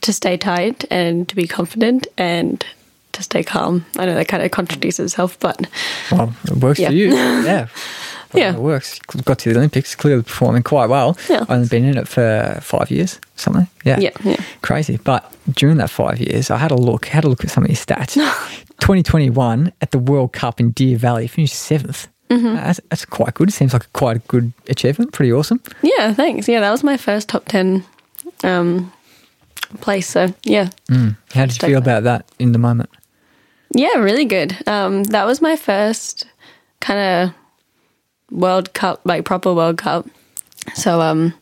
to stay tight and to be confident and to stay calm. I know that kind of contradicts itself, but
Well, it works
Yeah.
for you. Yeah. Well,
Yeah.
It works. Got to the Olympics, clearly performing quite well.
Yeah.
Only been in it for five years, something. Yeah.
Yeah, yeah.
Crazy. But during that five years, I had a look, had a look at some of your stats. 2021 at the World Cup in Deer Valley, finished 7th
Mm-hmm.
That's, that's quite good. Seems like a quite a good achievement. Pretty awesome.
yeah, thanks. Yeah, that was my first top 10 um, place. So, yeah.
Mm. How did you feel
about
about that in the moment?
Yeah, really good. Um, that was my first kind of World Cup, like proper World Cup. So, um,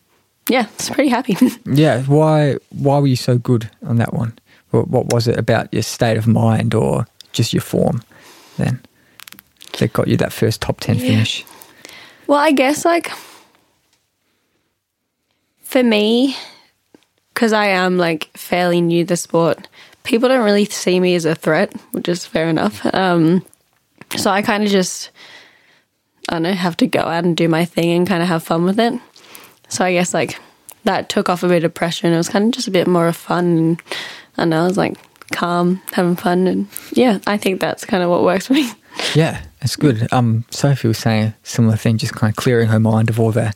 yeah, it's pretty happy.
Yeah. Why? Why were you so good on that one? What, what was it about your state of mind or just your form then that got you that first top ten
Yeah.
finish?
well, I guess like for me, because I am like fairly new to the sport, people don't really see me as a threat, which is fair enough. Um, so I kind of just, I don't know, have to go out and do my thing and kind of have fun with it. So I guess like that took off a bit of pressure and it was kind of just a bit more of fun. And I I was like calm, having fun. And yeah, I think that's kind of what works for me.
Yeah, it's good. Um, Sophie was saying a similar thing, just kind of clearing her mind of all the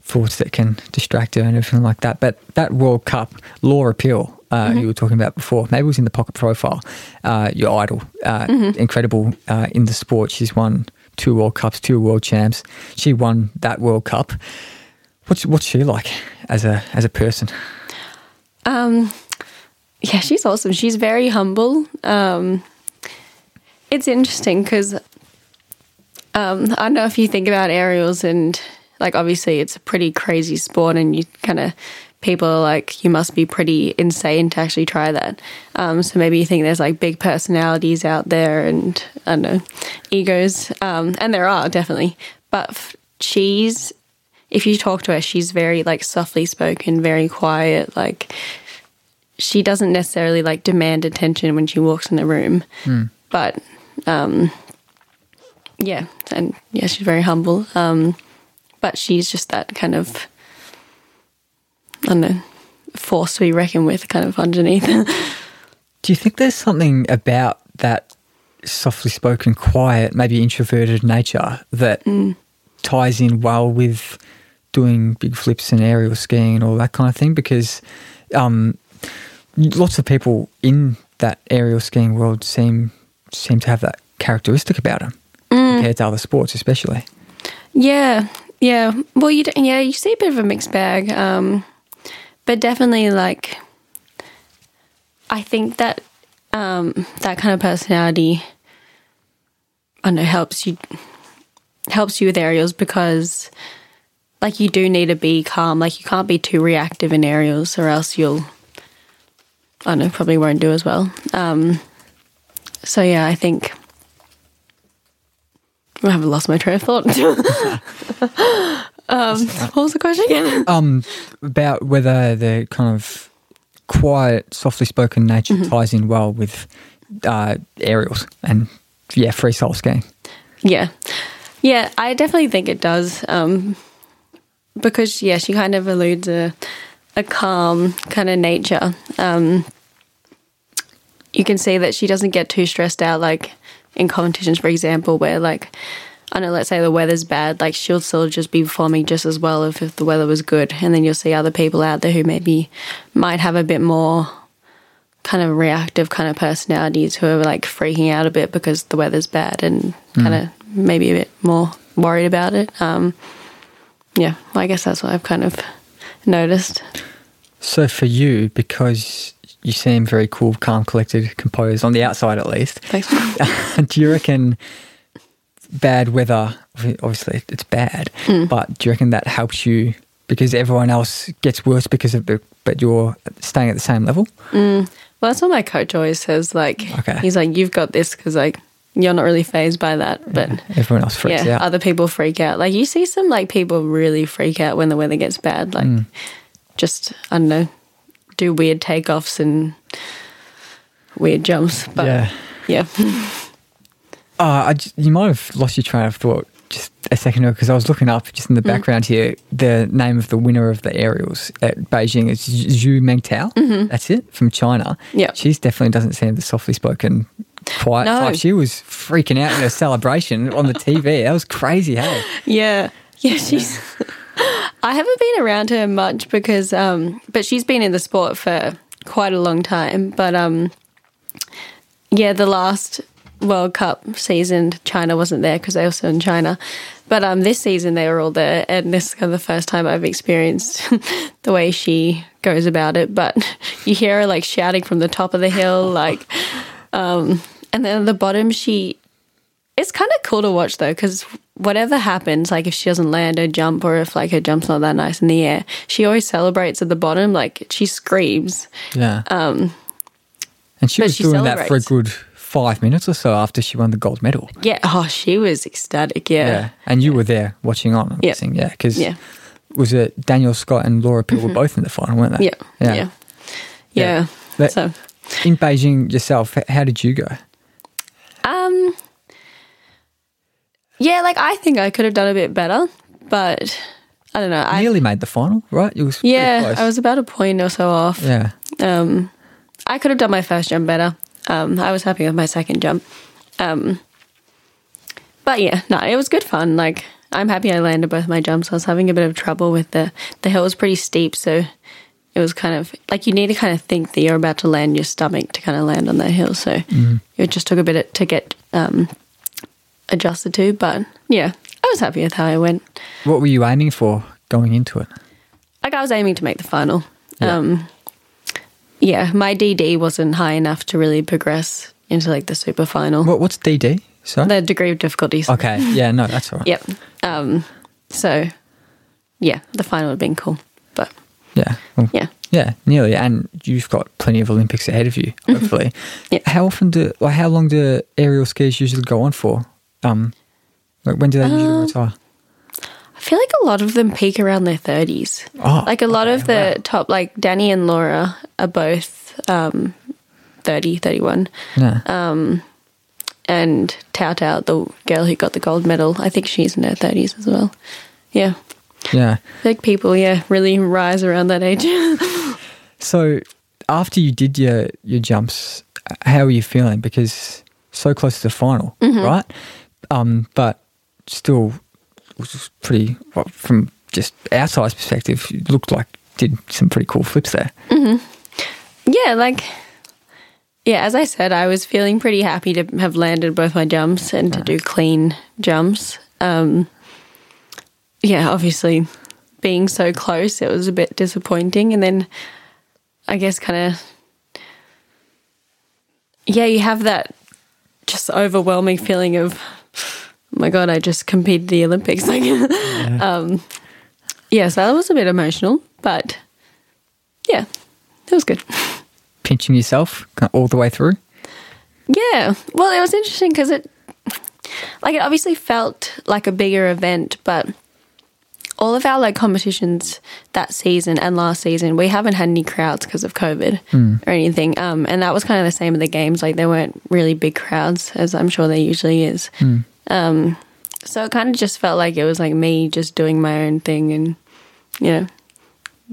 thoughts that can distract her and everything like that. But that World Cup, Laura Peel, uh, you were talking about before, maybe it was in the pocket profile, uh, your idol, uh, incredible uh, in the sport. She's won two World Cups, two World Champs. She won that World Cup. What's what's she like as a as a person?
Um, yeah, she's awesome. She's very humble. Um, it's interesting because um, I don't know if you think about aerials and like obviously it's a pretty crazy sport, and you kind of people are like you must be pretty insane to actually try that. Um, so maybe you think there's like big personalities out there and I don't know egos, um, and there are definitely, but f- she's if you talk to her, she's very like softly spoken, very quiet. Like she doesn't necessarily like demand attention when she walks in the room, but um, yeah, and yeah, she's very humble. Um, but she's just that kind of I don't know force to be reckoned with, kind of underneath.
Do you think there's something about that softly spoken, quiet, maybe introverted nature that ties in well with doing big flips and aerial skiing and all that kind of thing? Because um, lots of people in that aerial skiing world seem seem to have that characteristic about them compared to other sports, especially.
Yeah, Yeah. Well, you d- yeah you see a bit of a mixed bag, um, but definitely like I think that um, that kind of personality, I don't know, helps you helps you with aerials because like you do need to be calm. Like you can't be too reactive in aerials, or else you'll I don't know probably won't do as well. Um, so yeah, I think. I haven't lost my train of thought. um, what was the question again?
Um, about whether the kind of quiet, softly spoken nature
Mm-hmm.
ties in well with uh, aerials and yeah, freestyle skiing.
Yeah. Yeah, I definitely think it does. Um, because, yeah, she kind of alludes a, a calm kind of nature. Um, you can see that she doesn't get too stressed out, like in competitions, for example, where, like, I don't know, let's say the weather's bad, like she'll still just be performing just as well if, if the weather was good. And then you'll see other people out there who maybe might have a bit more kind of reactive kind of personalities who are like freaking out a bit because the weather's bad and kind of maybe a bit more worried about it. Um, yeah, well, I guess that's what I've kind of noticed.
So for you, because you seem very cool, calm, collected, composed on the outside at least,
Thanks.
do you reckon bad weather, obviously it's bad,
Hmm.
but do you reckon that helps you because everyone else gets worse because of the, but you're staying at the same level?
well, that's what my coach always says. Like,
Okay.
he's like, you've got this because like you're not really phased by that, but.
Everyone else freaks
yeah,
out.
other people freak out. Like you see some like people really freak out when the weather gets bad. Like
Mm.
just I don't know, do weird takeoffs and weird jumps. But
yeah.
yeah,
uh, I just, you might have lost your train of thought just a second ago because I was looking up just in the mm. background here the name of the winner of the aerials at Beijing is Xu Mengtao. Mm-hmm. That's it from China.
Yeah.
she definitely doesn't seem the softly spoken, quiet
No.
type. She was freaking out in a celebration on the TV. That was crazy. Hey,
yeah, yeah. She's. I haven't been around her much because, um, but she's been in the sport for quite a long time. But um, yeah, the last World Cup season, China wasn't there because they were still in China. But um, this season they were all there, and this is kind of the first time I've experienced the way she goes about it. But you hear her like shouting from the top of the hill, like, um, and then at the bottom she it's kind of cool to watch though, because whatever happens, like if she doesn't land her jump or if like her jump's not that nice in the air, she always celebrates at the bottom. Like she screams.
yeah. Um, and she was
she
doing that for a good five minutes or so after she won the gold medal.
Yeah. Oh, she was ecstatic. Yeah.
Yeah, and you were there watching on. I'm
Yeah.
guessing, yeah, because
Yeah.
was it Danielle Scott and Laura Peel were both in the final, weren't they?
Yeah. Yeah. Yeah.
Yeah. But-
So,
In Beijing yourself, how did you go?
um, yeah, like I think I could have done a bit better, but I don't know. I
nearly made the final, right? It was
yeah,
close.
I was about a point or so off.
Yeah,
Um, I could have done my first jump better. Um, I was happy with my second jump. Um, but yeah, no, it was good fun. Like I'm happy I landed both my jumps. I was having a bit of trouble with the the hill was pretty steep, so it was kind of like you need to kind of think that you're about to land your stomach to kind of land on that hill. So it just took a bit to get um, adjusted to. But yeah, I was happy with how I went.
what were you aiming for going into it?
like I was aiming to make the final.
Yeah.
Um, yeah, my DD wasn't high enough to really progress into like the super final.
What, what's DD? Sorry.
The degree of difficulty.
okay, yeah, no, that's all right.
Yep. Um, so, yeah, the final would have been cool. But
Yeah, well,
yeah.
yeah, nearly. And you've got plenty of Olympics ahead of you, hopefully.
Mm-hmm. Yeah.
How often do, or how long do aerial skiers usually go on for? Um, like when do they
Uh,
usually retire?
I feel like a lot of them peak around their 30s.
Oh,
like a lot
okay,
of the
wow.
top, like Danny and Laura are both um, 30, 31.
Yeah.
uh, And Tao Tao, the girl who got the gold medal, I think she's in her 30s as well. Yeah.
yeah.
Like people, yeah, really rise around that age.
So after you did your your jumps, how were you feeling? Because so close to the final,
Mm-hmm.
right? Um, but still, was pretty well, from just our size perspective. Looked like did some pretty cool flips there.
yeah, like, yeah, as I said, I was feeling pretty happy to have landed both my jumps and to do clean jumps. Um, yeah, obviously being so close, it was a bit disappointing. And then I guess kind of, yeah, you have that just overwhelming feeling of, my God, I just competed the Olympics. Like, yeah. um, yeah, so that was a bit emotional, but yeah, it was good.
Pinching yourself all the way through?
Yeah. Well, it was interesting because it, like, it obviously felt like a bigger event, but all of our like competitions that season and last season, we haven't had any crowds because of COVID mm. or anything. Um, and that was kind of the same with the games. Like there weren't really big crowds, as I'm sure there usually is. Mm. Um, so it kind of just felt like it was like me just doing my own thing and, you know,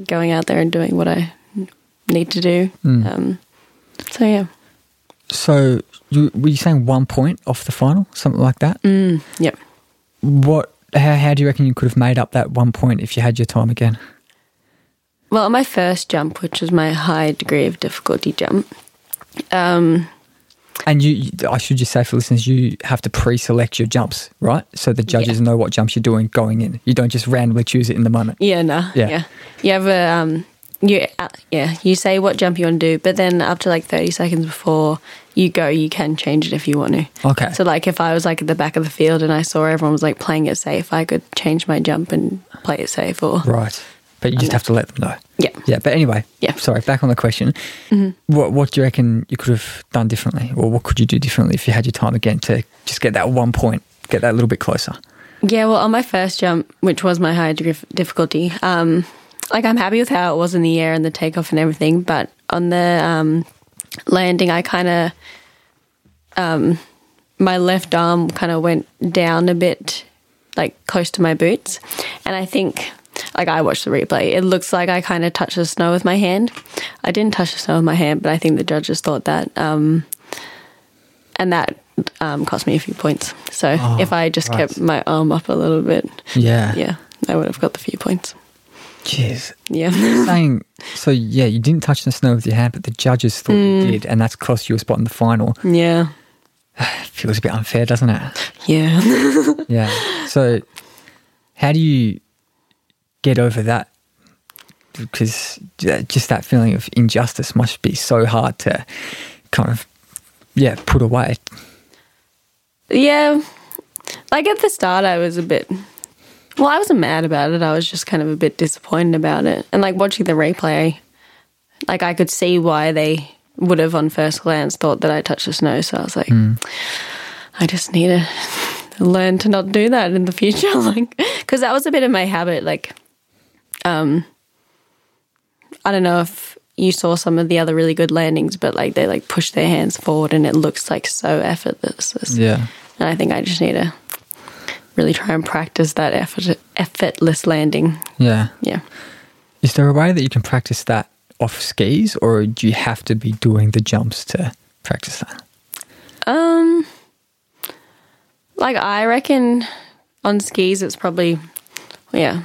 going out there and doing what I need to do. Mm. Um, so yeah.
So you, were you saying one point off the final, something like that?
Mm, yep.
What how, how do you reckon you could have made up that one point if you had your time again?
Well, my first jump, which was my high degree of difficulty jump, um,
and you, I should just say for listeners, you have to pre-select your jumps, right? So the judges yeah. know what jumps you're doing going in. You don't just randomly choose it in the moment.
Yeah, no. Yeah, yeah. You have a um, you uh, yeah, you say what jump you want to do, but then up to like thirty seconds before you go, you can change it if you want to.
Okay.
So like if I was like at the back of the field and I saw everyone was like playing it safe, I could change my jump and play it safe or
Right. But you just have to let them know.
Yeah.
Yeah. But anyway,
yeah.
Sorry, back on the question. Mm-hmm. What what do you reckon you could have done differently? Or what could you do differently if you had your time again to just get that one point, get that a little bit closer?
Yeah, well on my first jump, which was my high degree difficulty, um, like I'm happy with how it was in the air and the takeoff and everything, but on the um, landing I kinda um, my left arm kind of went down a bit, like close to my boots. And I think, like, I watched the replay, it looks like I kind of touched the snow with my hand. I didn't touch the snow with my hand, but I think the judges thought that. Um, and that um, cost me a few points. So oh, if I just right. kept my arm up a little bit,
yeah,
yeah, I would have got the few points.
Jeez.
Yeah.
saying so yeah, you didn't touch the snow with your hand, but the judges thought mm. you did, and that's cost you a spot in the final.
Yeah.
feels a bit unfair, doesn't it?
Yeah.
yeah. So, how do you get over that? Because just that feeling of injustice must be so hard to kind of, yeah, put away.
Yeah. Like at the start, I was a bit. Well, I wasn't mad about it. I was just kind of a bit disappointed about it. And like watching the replay, like I could see why they would have on first glance thought that I touched the snow. So I was like, mm. I just need to learn to not do that in the future. like, because that was a bit of my habit. Like, um, I don't know if you saw some of the other really good landings, but like they like push their hands forward and it looks like so effortless.
Yeah.
And I think I just need to really try and practice that effort, effortless landing.
Yeah.
Yeah.
Is there a way that you can practice that off skis, or do you have to be doing the jumps to practice that?
Um, like I reckon on skis, it's probably yeah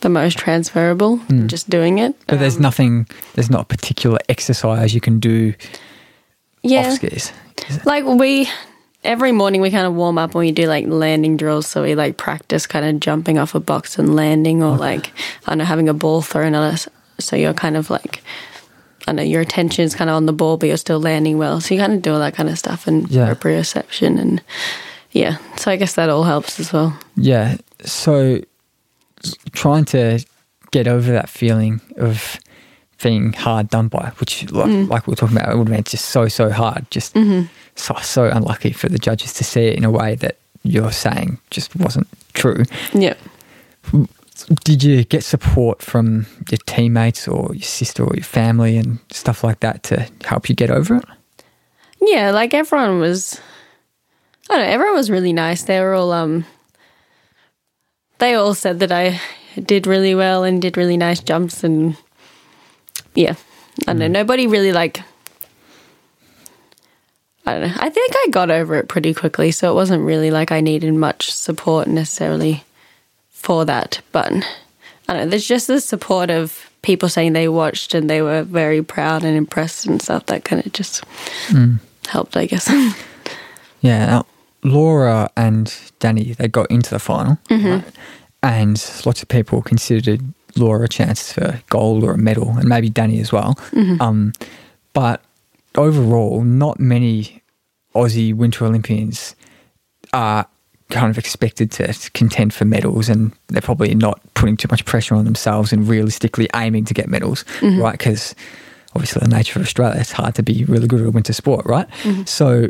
the most transferable. Mm. Just doing it,
but um, there's nothing. There's not a particular exercise you can do.
Yeah,
off skis.
Like we every morning we kind of warm up and we do like landing drills. So we like practice kind of jumping off a box and landing, or okay. like I don't know having a ball thrown at us so you're kind of like, I know your attention is kind of on the ball, but you're still landing well. So you kind of do all that kind of stuff and yeah. proprioception and yeah. So I guess that all helps as well.
Yeah. So trying to get over that feeling of being hard done by, which like, mm. like we were talking about, it would have been just so so hard, just mm-hmm. so so unlucky for the judges to see it in a way that you're saying just wasn't true.
Yeah.
Did you get support from your teammates or your sister or your family and stuff like that to help you get over it?
Yeah, like everyone was. I don't know. Everyone was really nice. They were all um. They all said that I did really well and did really nice jumps and yeah, I don't know. Mm. Nobody really like. I don't know. I think I got over it pretty quickly, so it wasn't really like I needed much support necessarily for that. But I don't know, there's just the support of people saying they watched and they were very proud and impressed and stuff that kind of just mm. helped, I guess.
yeah. Laura and Danny, they got into the final. Mm-hmm. Right? and lots of people considered Laura a chance for gold or a medal, and maybe Danny as well. Um, but overall, not many Aussie Winter Olympians are kind of expected to contend for medals, and they're probably not putting too much pressure on themselves and realistically aiming to get medals, right? Because obviously, the nature of Australia, it's hard to be really good at a winter sport, right? So,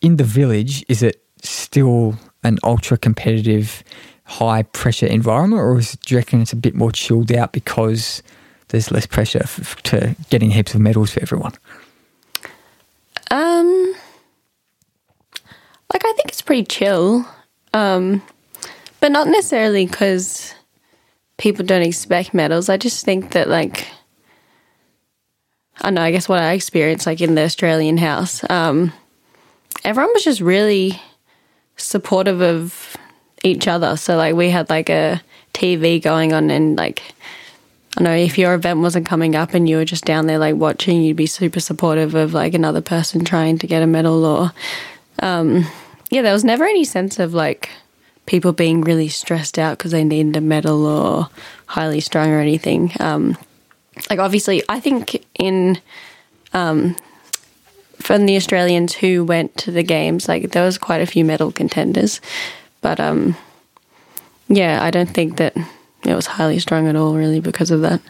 in the village, is it still an ultra competitive, high pressure environment, or is, do you reckon it's a bit more chilled out because there's less pressure f- to getting heaps of medals for everyone?
Um, like I think it's pretty chill, um, but not necessarily because people don't expect medals. I just think that like I don't know. I guess what I experienced like in the Australian house, um, everyone was just really supportive of each other. So like we had like a TV going on and like I know if your event wasn't coming up and you were just down there like watching, you'd be super supportive of like another person trying to get a medal or um yeah, there was never any sense of like people being really stressed out because they needed a medal or highly strung or anything. Um like obviously I think in um from the Australians who went to the games, like there was quite a few medal contenders. But um yeah, I don't think that it was highly strung at all really because of that.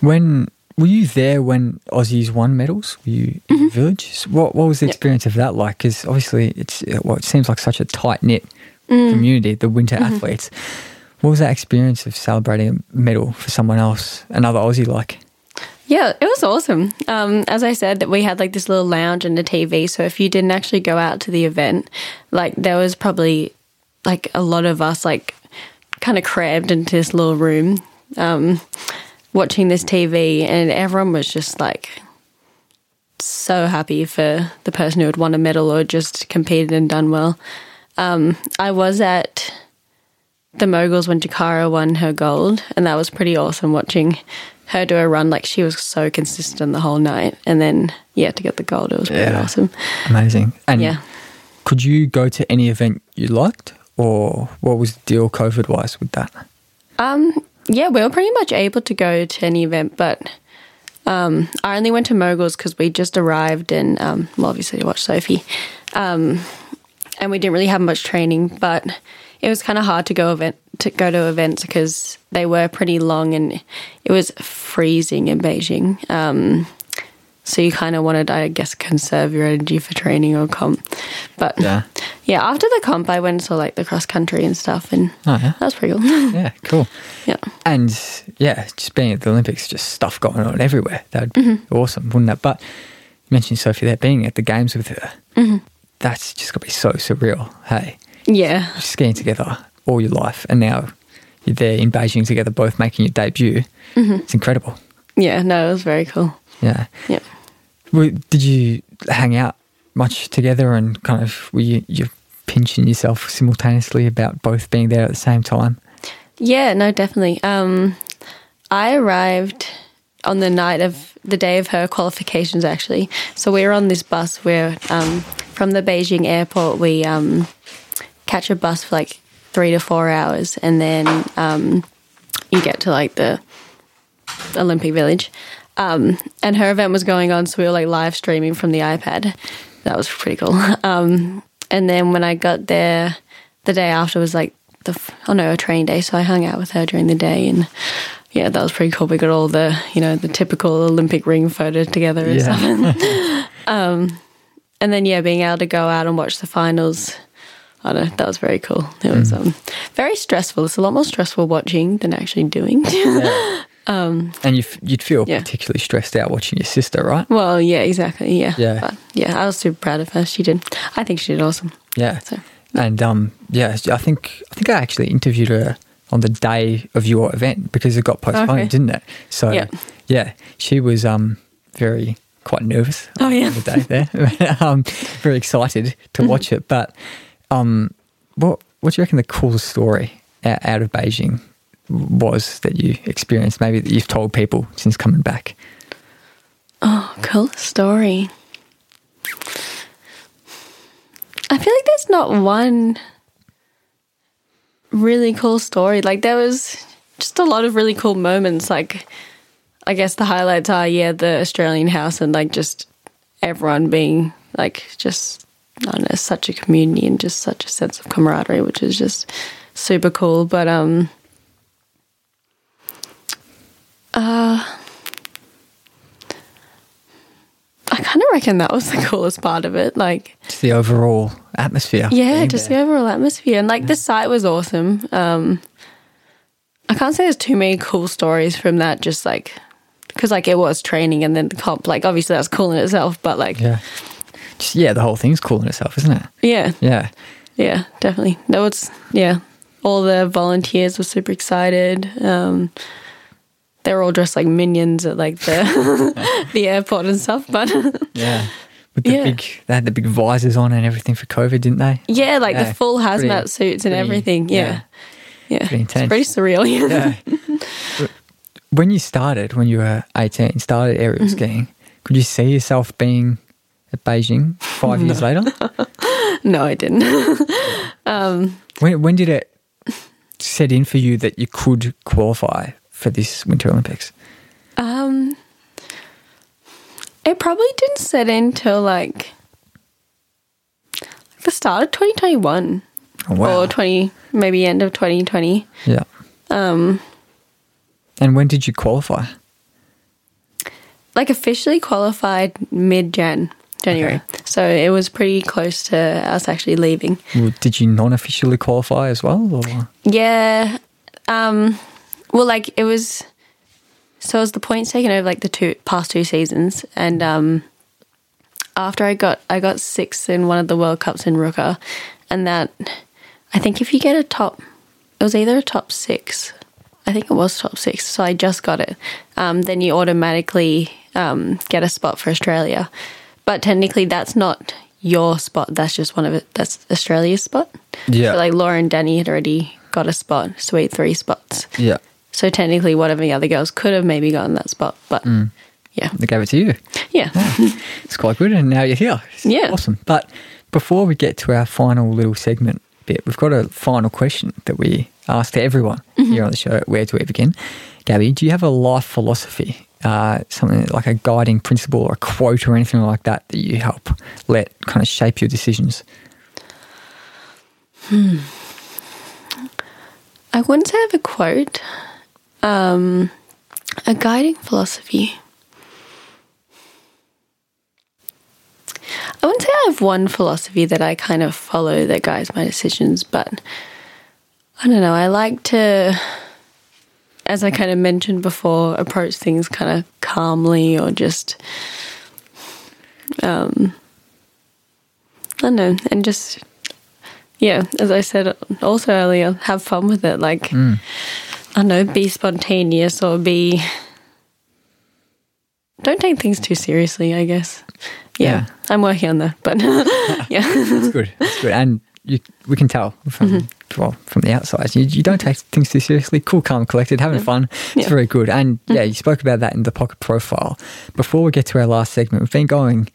When were you there when Aussies won medals? Were you in the village? What What was the experience of that like? Because obviously, it's uh, well, it seems like such a tight knit community. The winter athletes. What was that experience of celebrating a medal for someone else, another Aussie? Like,
Yeah, it was awesome. Um, as I said, we had like this little lounge and a TV. So if you didn't actually go out to the event, like there was probably like a lot of us like kind of crammed into this little room, um, watching this TV, and everyone was just like so happy for the person who had won a medal or just competed and done well. Um, I was at the moguls when Jakara won her gold, and that was pretty awesome watching her do a run. Like she was so consistent the whole night, and then yeah, to get the gold, it was pretty
Yeah.
awesome.
amazing. And
Yeah.
could you go to any event you liked, or what was the deal COVID wise with that?
Um, yeah, we were pretty much able to go to any event, but um, I only went to moguls because we just arrived and um, well, obviously to watch Sophie, um, and we didn't really have much training, but it was kind of hard to go event to go to events because they were pretty long and it was freezing in Beijing. Um, so you kind of wanted, I guess, conserve your energy for training or comp. But
Yeah.
yeah, after the comp, I went and saw like the cross country and stuff, and
Oh yeah,
that was pretty cool.
yeah, cool.
yeah.
And yeah, just being at the Olympics, just stuff going on everywhere. That'd be
Mm-hmm.
awesome, wouldn't it? But you mentioned Sophie there, being at the games with her.
Mm-hmm.
That's just got to be so surreal. Hey,
Yeah.
skiing together all your life, and now you're there in Beijing together, both making your debut.
Mm-hmm.
It's incredible.
Yeah, no, it was very cool.
Yeah.
Yeah.
Well, Did you hang out much together, and kind of were you you pinching yourself simultaneously about both being there at the same time?
Yeah, no, definitely. Um, I arrived on the night of the day of her qualifications, actually. So we were on this bus where, um, from the Beijing airport, we um, catch a bus for like three to four hours, and then um, you get to like the Olympic Village. Um, and her event was going on, so we were like live streaming from the iPad. That was pretty cool. Um, and then when I got there, the day after was like the oh no a training day, so I hung out with her during the day, and yeah, that was pretty cool. We got all the you know the typical Olympic ring photo together and stuff. and then yeah, being able to go out and watch the finals. I don't know, that was very cool. It was um, very stressful. It's a lot more stressful watching than actually doing.
And you f- you'd feel
Yeah.
particularly stressed out watching your sister, right?
well, yeah, exactly. Yeah.
Yeah.
But yeah, I was super proud of her. She did. I think she did awesome.
Yeah.
So-
And um, yeah, I think I think I actually interviewed her on the day of your event because it got postponed,
Okay.
didn't it? So
Yeah.
yeah, she was um very quite nervous
Oh, yeah.
on the day there. um, very excited to watch it. But um, what what do you reckon the coolest story out, of Beijing was that you experienced? Maybe that you've told people since coming back.
Oh, cool story. I feel like there's not one really cool story. Like there was just a lot of really cool moments. Like I guess the highlights are yeah the Australian house and like just everyone being like just Know such a community and just such a sense of camaraderie, which is just super cool. But um, uh, I kind of reckon that was the coolest part of it. Like
Just the overall atmosphere.
yeah, just
there.
the overall atmosphere and like the site was awesome. Um, I can't say there's too many cool stories from that. Just like because like it was training and then the comp. Like obviously that's cool in itself, but like yeah,
Yeah. Just, yeah, the whole thing's cool in itself, isn't it?
yeah,
Yeah.
Yeah, definitely. That was yeah. All the volunteers were super excited. Um, they were all dressed like minions at like the the airport and stuff. But
Yeah. With the
Yeah.
big, they had the big visors on and everything for COVID, didn't they?
yeah, like
Yeah,
the full hazmat
pretty-
suits and
pretty-
everything. Yeah, yeah,
Pretty intense.
It's pretty surreal.
Yeah. When you started, when you were 18, started aerial
Mm-hmm.
skiing, could you see yourself being at Beijing five years later?
no, I didn't.
When, when did it set in for you that you could qualify for this Winter Olympics?
Um, it probably didn't set in till like the start of 2021
Oh, wow.
or 20, maybe end of 2020.
yeah.
Um,
And when did you qualify?
like officially qualified mid Jan, January. So it was pretty close to us actually leaving.
Did you non officially qualify as well? Or?
Yeah. Um, well, like it was. So it was the points taken over like the two past two seasons, and um, after I got I got sixth in one of the World Cups in Ruka, and that I think if you get a top, it was either a top six. I think it was top six, so I just got it. Um, then you automatically um, get a spot for Australia, but technically that's not your spot. That's just one of it. That's Australia's spot.
Yeah.
So like Laura and Danny had already got a spot, So sweet three spots.
Yeah.
So technically, one of the other girls could have maybe gotten that spot, but yeah,
They gave it to you.
yeah,
It's quite good, and now you're here. It's
Yeah.
awesome. But before we get to our final little segment bit, we've got a final question that we ask to everyone
Mm-hmm.
here on the show. Where do we begin? Gabby, do you have a life philosophy, uh, something like a guiding principle or a quote or anything like that that you help let kind of shape your decisions? Hmm.
I wouldn't say I have a quote, um, a guiding philosophy. I wouldn't say I have one philosophy that I kind of follow that guides my decisions, but I don't know. I like to, as I kind of mentioned before, approach things kind of calmly or just, um, I don't know, and just, yeah, as I said also earlier, have fun with it. Like, I don't know, be spontaneous or be. Don't take things too seriously, I guess. Yeah,
Yeah.
I'm working on that, but yeah.
It's good. It's good. And you, we can tell from
Mm-hmm.
Well from the outside. You, you don't take things too seriously. Cool, calm, collected, having fun. It's
Yeah.
Very good. And yeah, you spoke about that in the pocket profile. Before we get to our last segment, we've been going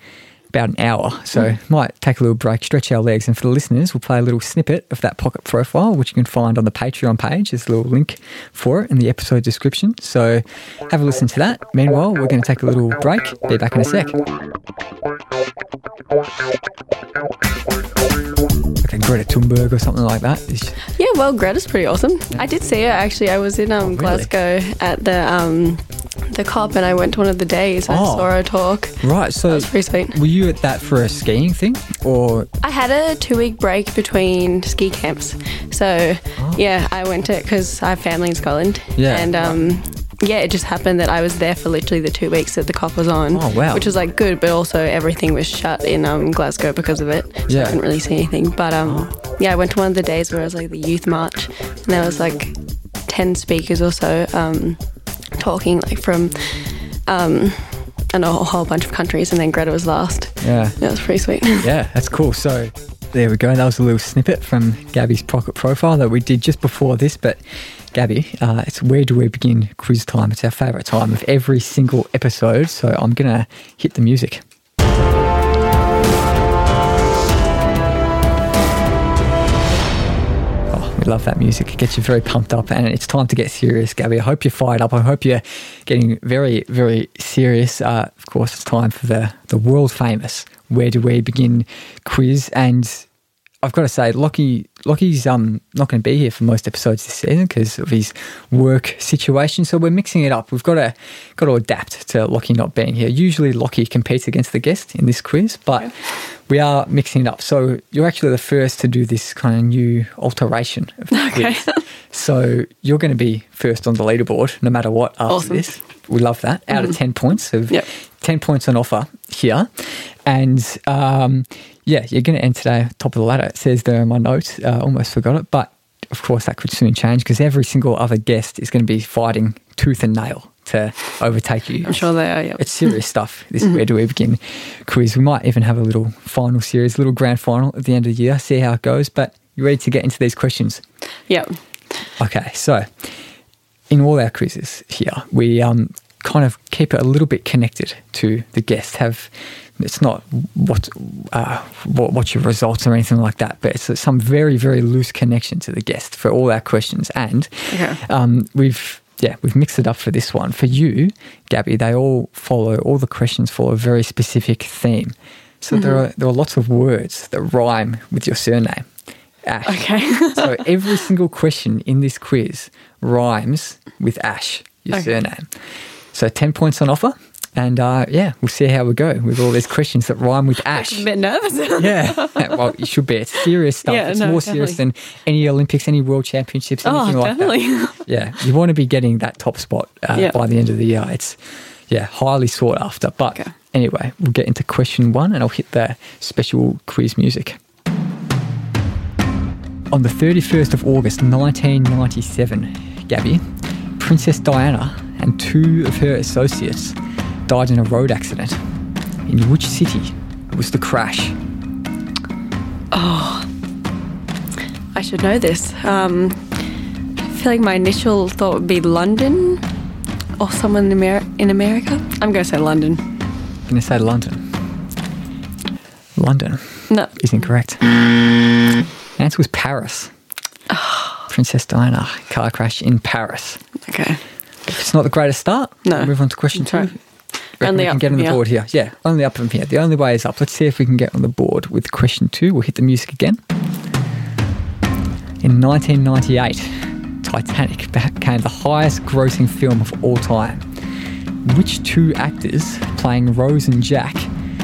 about an hour, so
Mm.
might take a little break, stretch our legs, and for the listeners, we'll play a little snippet of that pocket profile, which you can find on the Patreon page. There's a little link for it in the episode description. So have a listen to that. Meanwhile, we're going to take a little break. Be back in a sec. Greta Thunberg or something like that.
Yeah, well, Greta's pretty awesome. I did see her actually. I was in um,
Oh, really?
Glasgow at the um, the COP, and I went to one of the days. I
Oh.
saw her talk.
Right, so
That's pretty sweet.
were you at that for a skiing thing, or
I had a two week break between ski camps, so yeah, I went to it because I have family in Scotland.
Oh. Yeah.
and um, yeah, it just happened that I was there for literally the two weeks that the COP was on.
Oh, wow.
Which was like good, but also everything was shut in um, Glasgow because of it. So
Yeah. Oh.
I couldn't really see anything. But um, yeah, I went to one of the days where it was like the youth march, and there was like ten speakers or so um, talking like from. Um, and a whole bunch of countries, and then Greta was last.
yeah,
That was pretty sweet.
yeah, that's cool. So there we go. And that was a little snippet from Gabby's pocket profile that we did just before this. But Gabby, uh, it's where do we begin quiz time? It's our favourite time of every single episode. So I'm gonna hit the music. Oh, we love that music. It gets you very pumped up, and it's time to get serious, Gabby. I hope you're fired up. I hope you're getting very, very serious. Uh, of course, it's time for the the world famous "Where Do We Begin" quiz, and I've got to say, Lockie, Lockie's um, not going to be here for most episodes this season because of his work situation. So we're mixing it up. We've got to got to adapt to Lockie not being here. Usually, Lockie competes against the guest in this quiz, but we are mixing it up. So you're actually the first to do this kind of new alteration of the
Okay.
quiz. So you're going to be first on the leaderboard, no matter what. After
Awesome.
this, we love that. Out of ten points, of
Yep.
Ten points on offer here, and um, yeah, you're going to end today top of the ladder. It says there in my notes. Uh, almost forgot it, but of course that could soon change because every single other guest is going to be fighting tooth and nail to overtake you.
I'm sure they are. Yep.
It's serious stuff. This Where Do We Begin quiz. We might even have a little final series, little grand final at the end of the year, see how it goes. But you ready to get into these questions?
Yep.
Okay, so in all our quizzes here, we um, kind of keep it a little bit connected to the guest. Have it's not what, uh, what what's your results or anything like that, but it's some very very loose connection to the guest for all our questions. And
Okay.
um, we've yeah we've mixed it up for this one for you, Gabby. They all follow all the questions follow a very specific theme. So there are there are lots of words that rhyme with your surname. Ash
Okay.
so every single question in this quiz rhymes with Ash, your
Okay.
surname. So 10 points on offer. And uh, yeah, we'll see how we go with all these questions that rhyme with Ash.
a bit nervous.
Yeah, well, you should be. It's serious stuff.
Yeah,
it's
no,
more serious than any Olympics, any World Championships, anything
oh,
like
definitely.
that. Yeah, you want to be getting that top spot uh,
Yeah.
by the end of the year. It's yeah, highly sought after. But
Okay.
anyway, we'll get into question one, and I'll hit the special quiz music. On the 31st of August 1997, Gabby, Princess Diana and two of her associates died in a road accident. In which city was the crash?
Oh, I should know this. Um, I feel like my initial thought would be London or someone in, Amer- in America. I'm going to say London.
I'm going to say London. London
No.
is incorrect. The answer was Paris. Princess Diana car crash in Paris.
Okay.
It's not the greatest start.
No.
Move on to question
That's
two.
right. Only
we can
up
get on the board here. Yeah, only up from here. The only way is up. Let's see if we can get on the board with question two. We'll hit the music again. In 1998, Titanic became the highest grossing film of all time. Which two actors playing Rose and Jack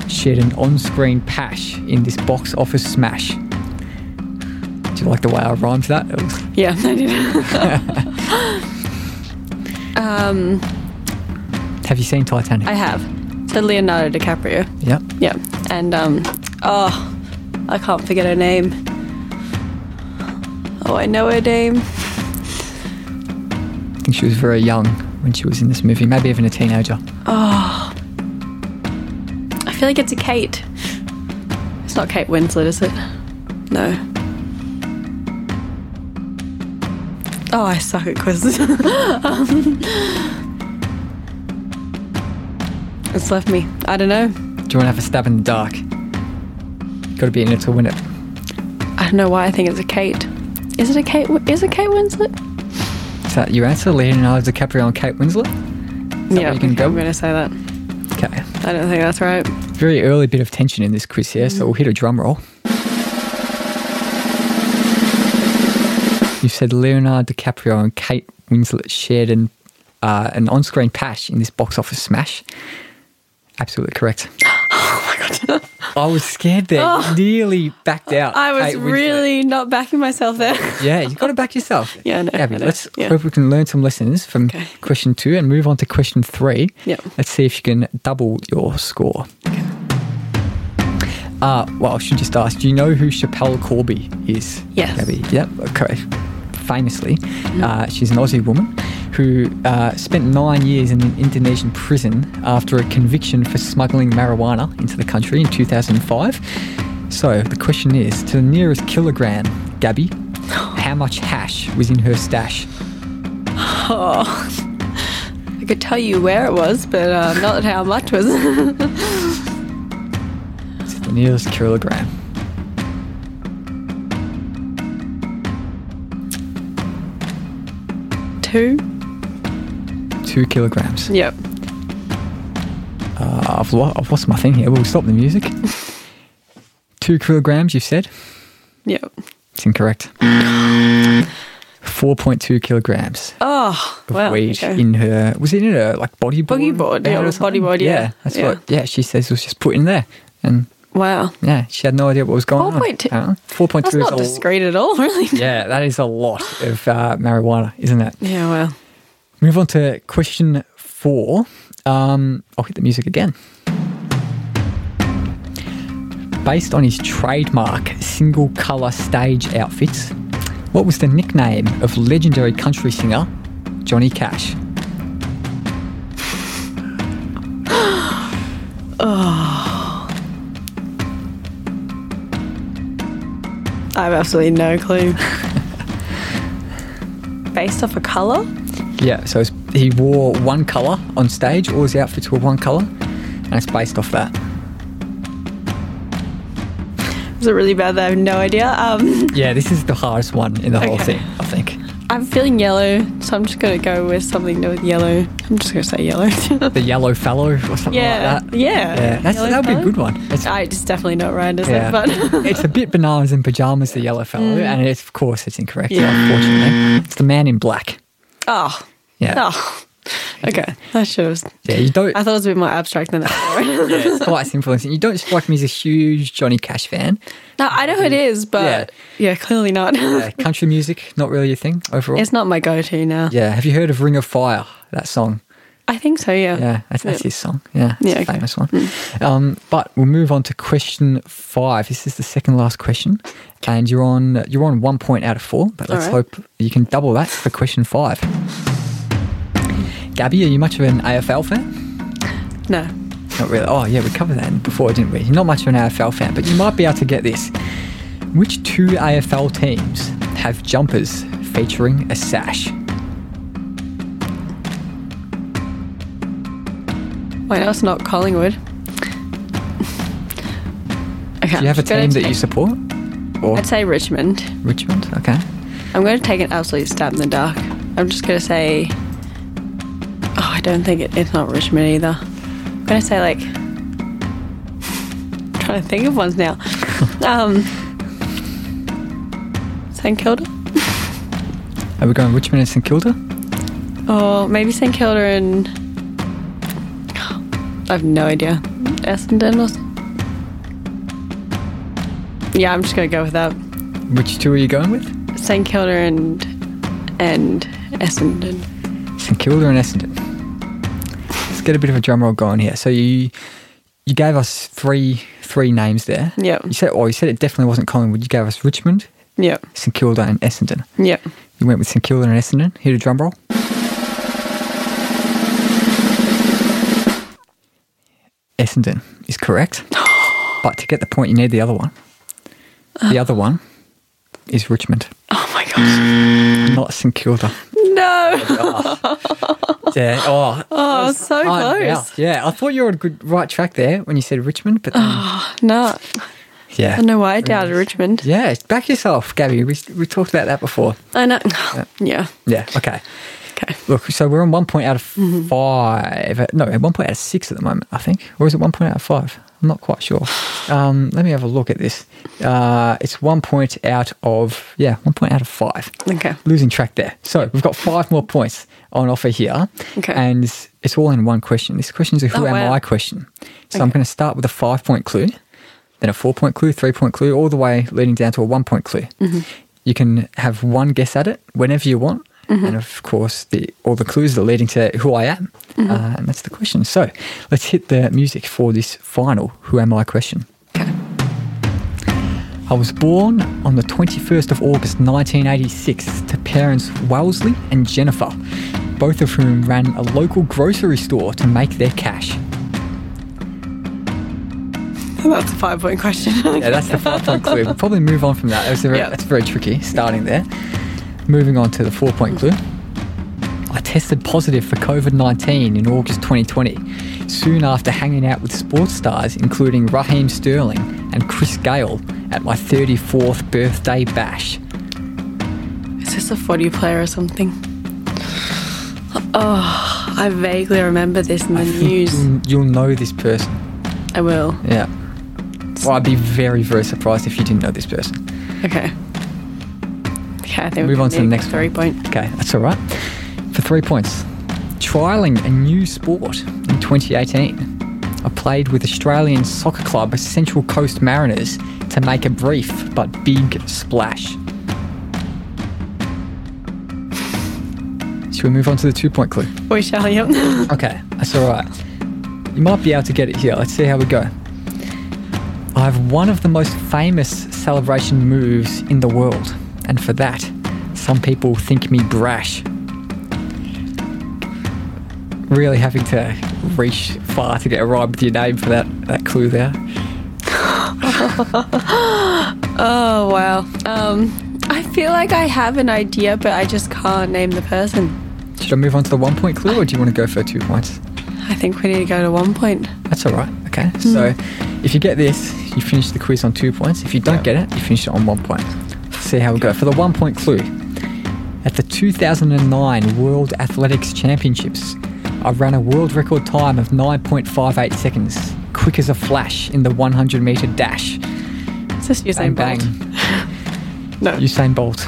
shared an on screen pash in this box office smash? Do you like the way I rhymed that? Was
Yeah, I did. um,
Have you seen Titanic?
I have. So Leonardo DiCaprio.
yep.
Yeah. And, um, oh, I can't forget her name. Oh, I know her name.
I think she was very young when she was in this movie, maybe even a teenager.
Oh, I feel like it's a Kate. It's not Kate Winslet, is it? No. Oh, I suck at quizzes. um, it's left me. I don't know.
Do you want to have a stab in the dark? Got to be in it to win it.
I don't know why I think it's a Kate. Is it a Kate? Is it Kate Winslet?
Is that your answer? Leonardo DiCaprio and Kate Winslet?
Yeah,
you can
okay,
go?
I'm going to say that.
Okay.
I don't think that's right.
Very early bit of tension in this quiz here, so we'll hit a drum roll. You said Leonardo DiCaprio and Kate Winslet shared an, uh, an on screen pash in this box office smash. Absolutely correct. Oh my god. I was scared there. You nearly backed out.
Oh. I was
Kate Winslet.
really not backing myself there.
Yeah, you've got to back yourself.
Yeah, I know,
Abby,
I know,
let's
yeah.
hope we can learn some lessons from
Okay.
question two and move on to question three.
Yep.
Let's see if you can double your score. Uh, well, I should just ask, do you know who Schapelle Corby is?
Yes.
Gabby? Yep, okay. Famously, uh, she's an Aussie woman who uh, spent nine years in an Indonesian prison after a conviction for smuggling marijuana into the country in 2005. So the question is, to the nearest kilogram, Gabby, how much hash was in her stash?
Oh, I could tell you where it was, but uh, not how much was.
To the nearest kilogram.
Two.
Two kilograms.
Yep.
Uh, I've, lo- I've lost my thing here. We'll stop the music. Two kilograms, you said?
Yep.
It's incorrect. 4.2 kilograms
Oh,
of
wow.
weight
okay.
in her. Was it in her like bodyboard?
Bodyboard, yeah,
bag or
or bodyboard, yeah.
that's
Yeah.
what. Yeah, she says it was just put in there, and
wow.
yeah, she had no idea what was going
4.2.
on. Four point
That's
is
not discreet at all, really.
yeah, that is a lot of uh, marijuana, isn't it?
Yeah, well.
Move on to question four. Um, I'll hit the music again. Based on his trademark single colour stage outfits, what was the nickname of legendary country singer Johnny Cash?
I have absolutely no clue. Based off a colour?
Yeah, so it's, he wore one colour on stage, all his outfits were one colour, and it's based off that.
Was it really bad that I have no idea? Um,
Yeah, this is the hardest one in the whole
Okay.
thing, I think.
I'm feeling yellow, so I'm just going to go with something with yellow. I'm just going to say yellow.
The yellow fellow or something
yeah,
like that.
yeah.
Yeah, that's, that would be a good one. It's
I, it's definitely not right, is
Yeah.
it? But
it's a bit bananas in pajamas, the yellow fellow, mm. and it's, of course it's incorrect.
Mm. Yeah.
Unfortunately, it's the man in black.
oh,
Yeah,
oh, okay. that should have.
yeah. You don't.
I thought it was a bit more abstract than that.
yeah, it's quite simple. You don't strike me as a huge Johnny Cash fan.
no, I know who it is, but yeah, clearly not.
Uh, country music, not really your thing overall.
it's not my go-to now.
yeah. Have you heard of Ring of Fire? That song.
I think so. Yeah.
Yeah, that's, that's
Yeah.
his song. Yeah, it's
Yeah,
a
okay.
famous one. Um, but we'll move on to question five. This is the second last question, and you're on you're on one point out of four. But let's
right.
hope you can double that for question five. Gabby, are you much of an AFL fan?
No.
Not really. Oh yeah, we covered that before, didn't we? You're not much of an AFL fan, but you might be able to get this. Which two AFL teams have jumpers featuring a sash?
Wait, that's not Collingwood. Okay.
Do you have a
I'm just gonna
team that you support? Or
I'd say Richmond.
Richmond? Okay.
I'm going to take an absolute stab in the dark. I'm just going to say. Don't think it, it's not Richmond either. I'm going to say like. I'm trying to think of ones now. um, St Kilda,
Are we going Richmond and St Kilda?
or maybe St Kilda and. I have no idea. Essendon or. something? Yeah, I'm just going to go with that.
Which two are you going with?
St Kilda and and Essendon.
St Kilda and Essendon. Get a bit of a drum roll going here. So you you gave us three three names there.
Yep.
You said, oh, you said it definitely wasn't Collingwood. You gave us Richmond,
Yep.
St Kilda, and Essendon.
Yep.
You went with St Kilda and Essendon. Hit a drum roll. Essendon is correct, but to get the point, you need the other one. The uh. other one is Richmond,
Oh my gosh.
not St Kilda.
No.
Yeah. Oh,
Oh, so
Oh, yeah.
close.
Yeah, I thought you were on a good right track there when you said Richmond, but then,
No.
yeah.
I don't know why I doubted Richmond.
Yeah, back yourself, Gabby. We, we talked about that before.
I know. Yeah.
Yeah, okay.
Okay.
Look, so we're on one point out of
Mm-hmm.
five. No, one point out of six at the moment, I think. Or is it one point out of five? I'm not quite sure. Um, let me have a look at this. Uh, it's one point out of, yeah, one point out of five.
Okay.
Losing track there. So we've got five more points on offer here.
Okay.
And it's all in one question. This question is a who
Oh,
am
wow.
I question. So I'm going to start with a five point clue, then a four point clue, three point clue, all the way leading down to a one point clue.
Mm-hmm.
You can have one guess at it whenever you want.
Mm-hmm.
And of course, the all the clues are leading to who I am.
Mm-hmm.
Uh, and that's the question. So let's hit the music for this final Who Am I question.
Okay.
I was born on the 21st of August 1986 to parents Wellesley and Jennifer, both of whom ran a local grocery store to make their cash.
That's a five point question.
Yeah, that's the five point clue. We'll probably move on from that. Was very,
Yeah.
That's very tricky starting there. Moving on to the four point clue. I tested positive for COVID 19 in August 2020, soon after hanging out with sports stars including Raheem Sterling and Chris Gayle at my 34th birthday bash.
Is this a footy player or something? Oh, I vaguely remember this in the news.
You'll, you'll know this person.
I will.
Yeah. Well, I'd be very, very surprised if you didn't know this person.
Okay. Okay, I think
Move on to the next
three
one.
point.
Okay, that's all right. For three points, trialing a new sport in 2018. I played with Australian soccer club Central Coast Mariners to make a brief but big splash. Should we move on to the two point clue?
We shall, yep.
Okay, that's all right. You might be able to get it here. Let's see how we go. I have one of the most famous celebration moves in the world, and for that, some people think me brash. Really having to reach far to get a rhyme with your name for that, that clue there.
oh, wow. Um, I feel like I have an idea, but I just can't name the person.
Should I move on to the one point clue, or do you want to go for two points?
I think we need to go to one point.
That's all right. Okay. So if you get this, you finish the quiz on two points. If you don't get it, you finish it on one point. See how we go. For the one point clue, at the 2009 World Athletics Championships, I ran a world record time of 9.58 seconds, quick as a flash in the 100 meter dash.
Is this Usain
Bang,
Bolt?
bang.
No.
Usain Bolt.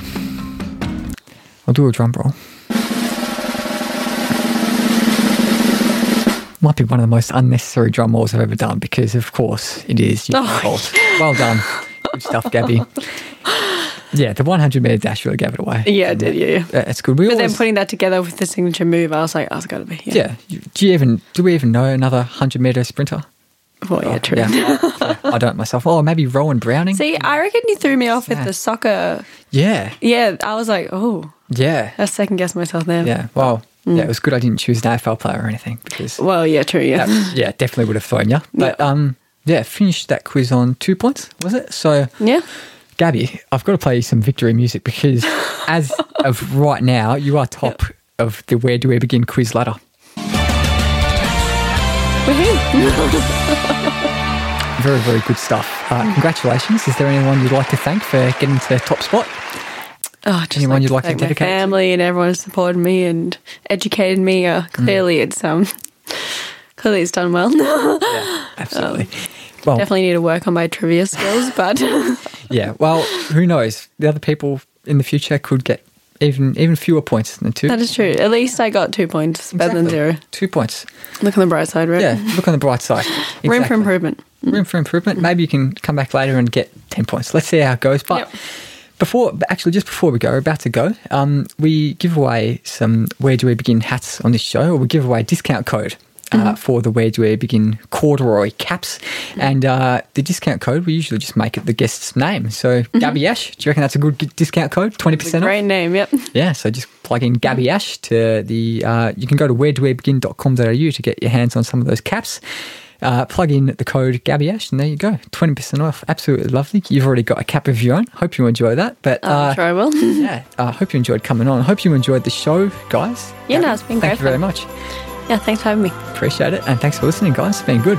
I'll do a drum roll. Might be one of the most unnecessary drum rolls I've ever done because, of course, it is Usain
Oh.
Bolt. Well done. Good stuff, Gabby. Yeah, the 100 meter dash really gave it away.
Yeah, it did, yeah, yeah.
Uh, It's good. We
But then putting that together with the signature move, I was like, oh, it's got to be. Yeah.
yeah. Do you even do we even know another 100 meter sprinter?
Well, yeah, true.
Yeah. Yeah, I don't myself. Oh, maybe Rohan Browning.
See, I reckon you threw me off with the soccer.
Yeah,
Yeah, I was like, oh,
yeah,
I second guessed myself there.
yeah. Well,
Mm.
yeah, it was good. I didn't choose an AFL player or anything because
Well, yeah, true. Yeah.
that- yeah, definitely would have thrown you. But
Yeah.
um, yeah, finished that quiz on two points, was it? So,
yeah.
Gabby, I've got to play you some victory music because as of right now, you are top of the Where Do We Begin quiz ladder.
Woohoo.
Very, very good stuff. Uh,
Mm.
congratulations. Is there anyone you'd like to thank for getting to the top spot?
Oh, just
Anyone you'd like to
thank my
dedicate to?
family and everyone who's supported me and educated me. Uh, clearly, it's um, clearly it's done well.
Absolutely. well,
Definitely need to work on my trivia skills, but
yeah. Well, who knows? The other people in the future could get even even fewer points than two.
that is true. At least I got two points, better than
Exactly.
zero.
Two points.
Look on the bright side, right?
Yeah. Look on the bright side.
Room for improvement.
room for improvement. Maybe you can come back later and get 10 points. Let's see how it goes. But
Yep.
before, actually, just before we go, we're about to go, um, we give away some Where Do We Begin hats on this show, or we give away a discount code. Uh, For the Where Do We Begin corduroy caps. And uh, the discount code, we usually just make it the guest's name. So, Gabby Ash, do you reckon that's a good discount code? 20% off?
Great name. Yep.
Yeah, so just plug in Gabby Ash to the. Uh, you can go to wheredoweBegin.com.au to get your hands on some of those caps. Uh, plug in the code Gabby Ash, and there you go, twenty percent off. Absolutely lovely. You've already got a cap of your own. Hope you enjoy that. But
I'm
uh,
sure I will.
yeah, I hope you enjoyed coming on. I hope you enjoyed the show, guys.
Yeah, no, it's been great.
Thank you very much.
Yeah, thanks for having me.
Appreciate it, and thanks for listening, guys. It's been good.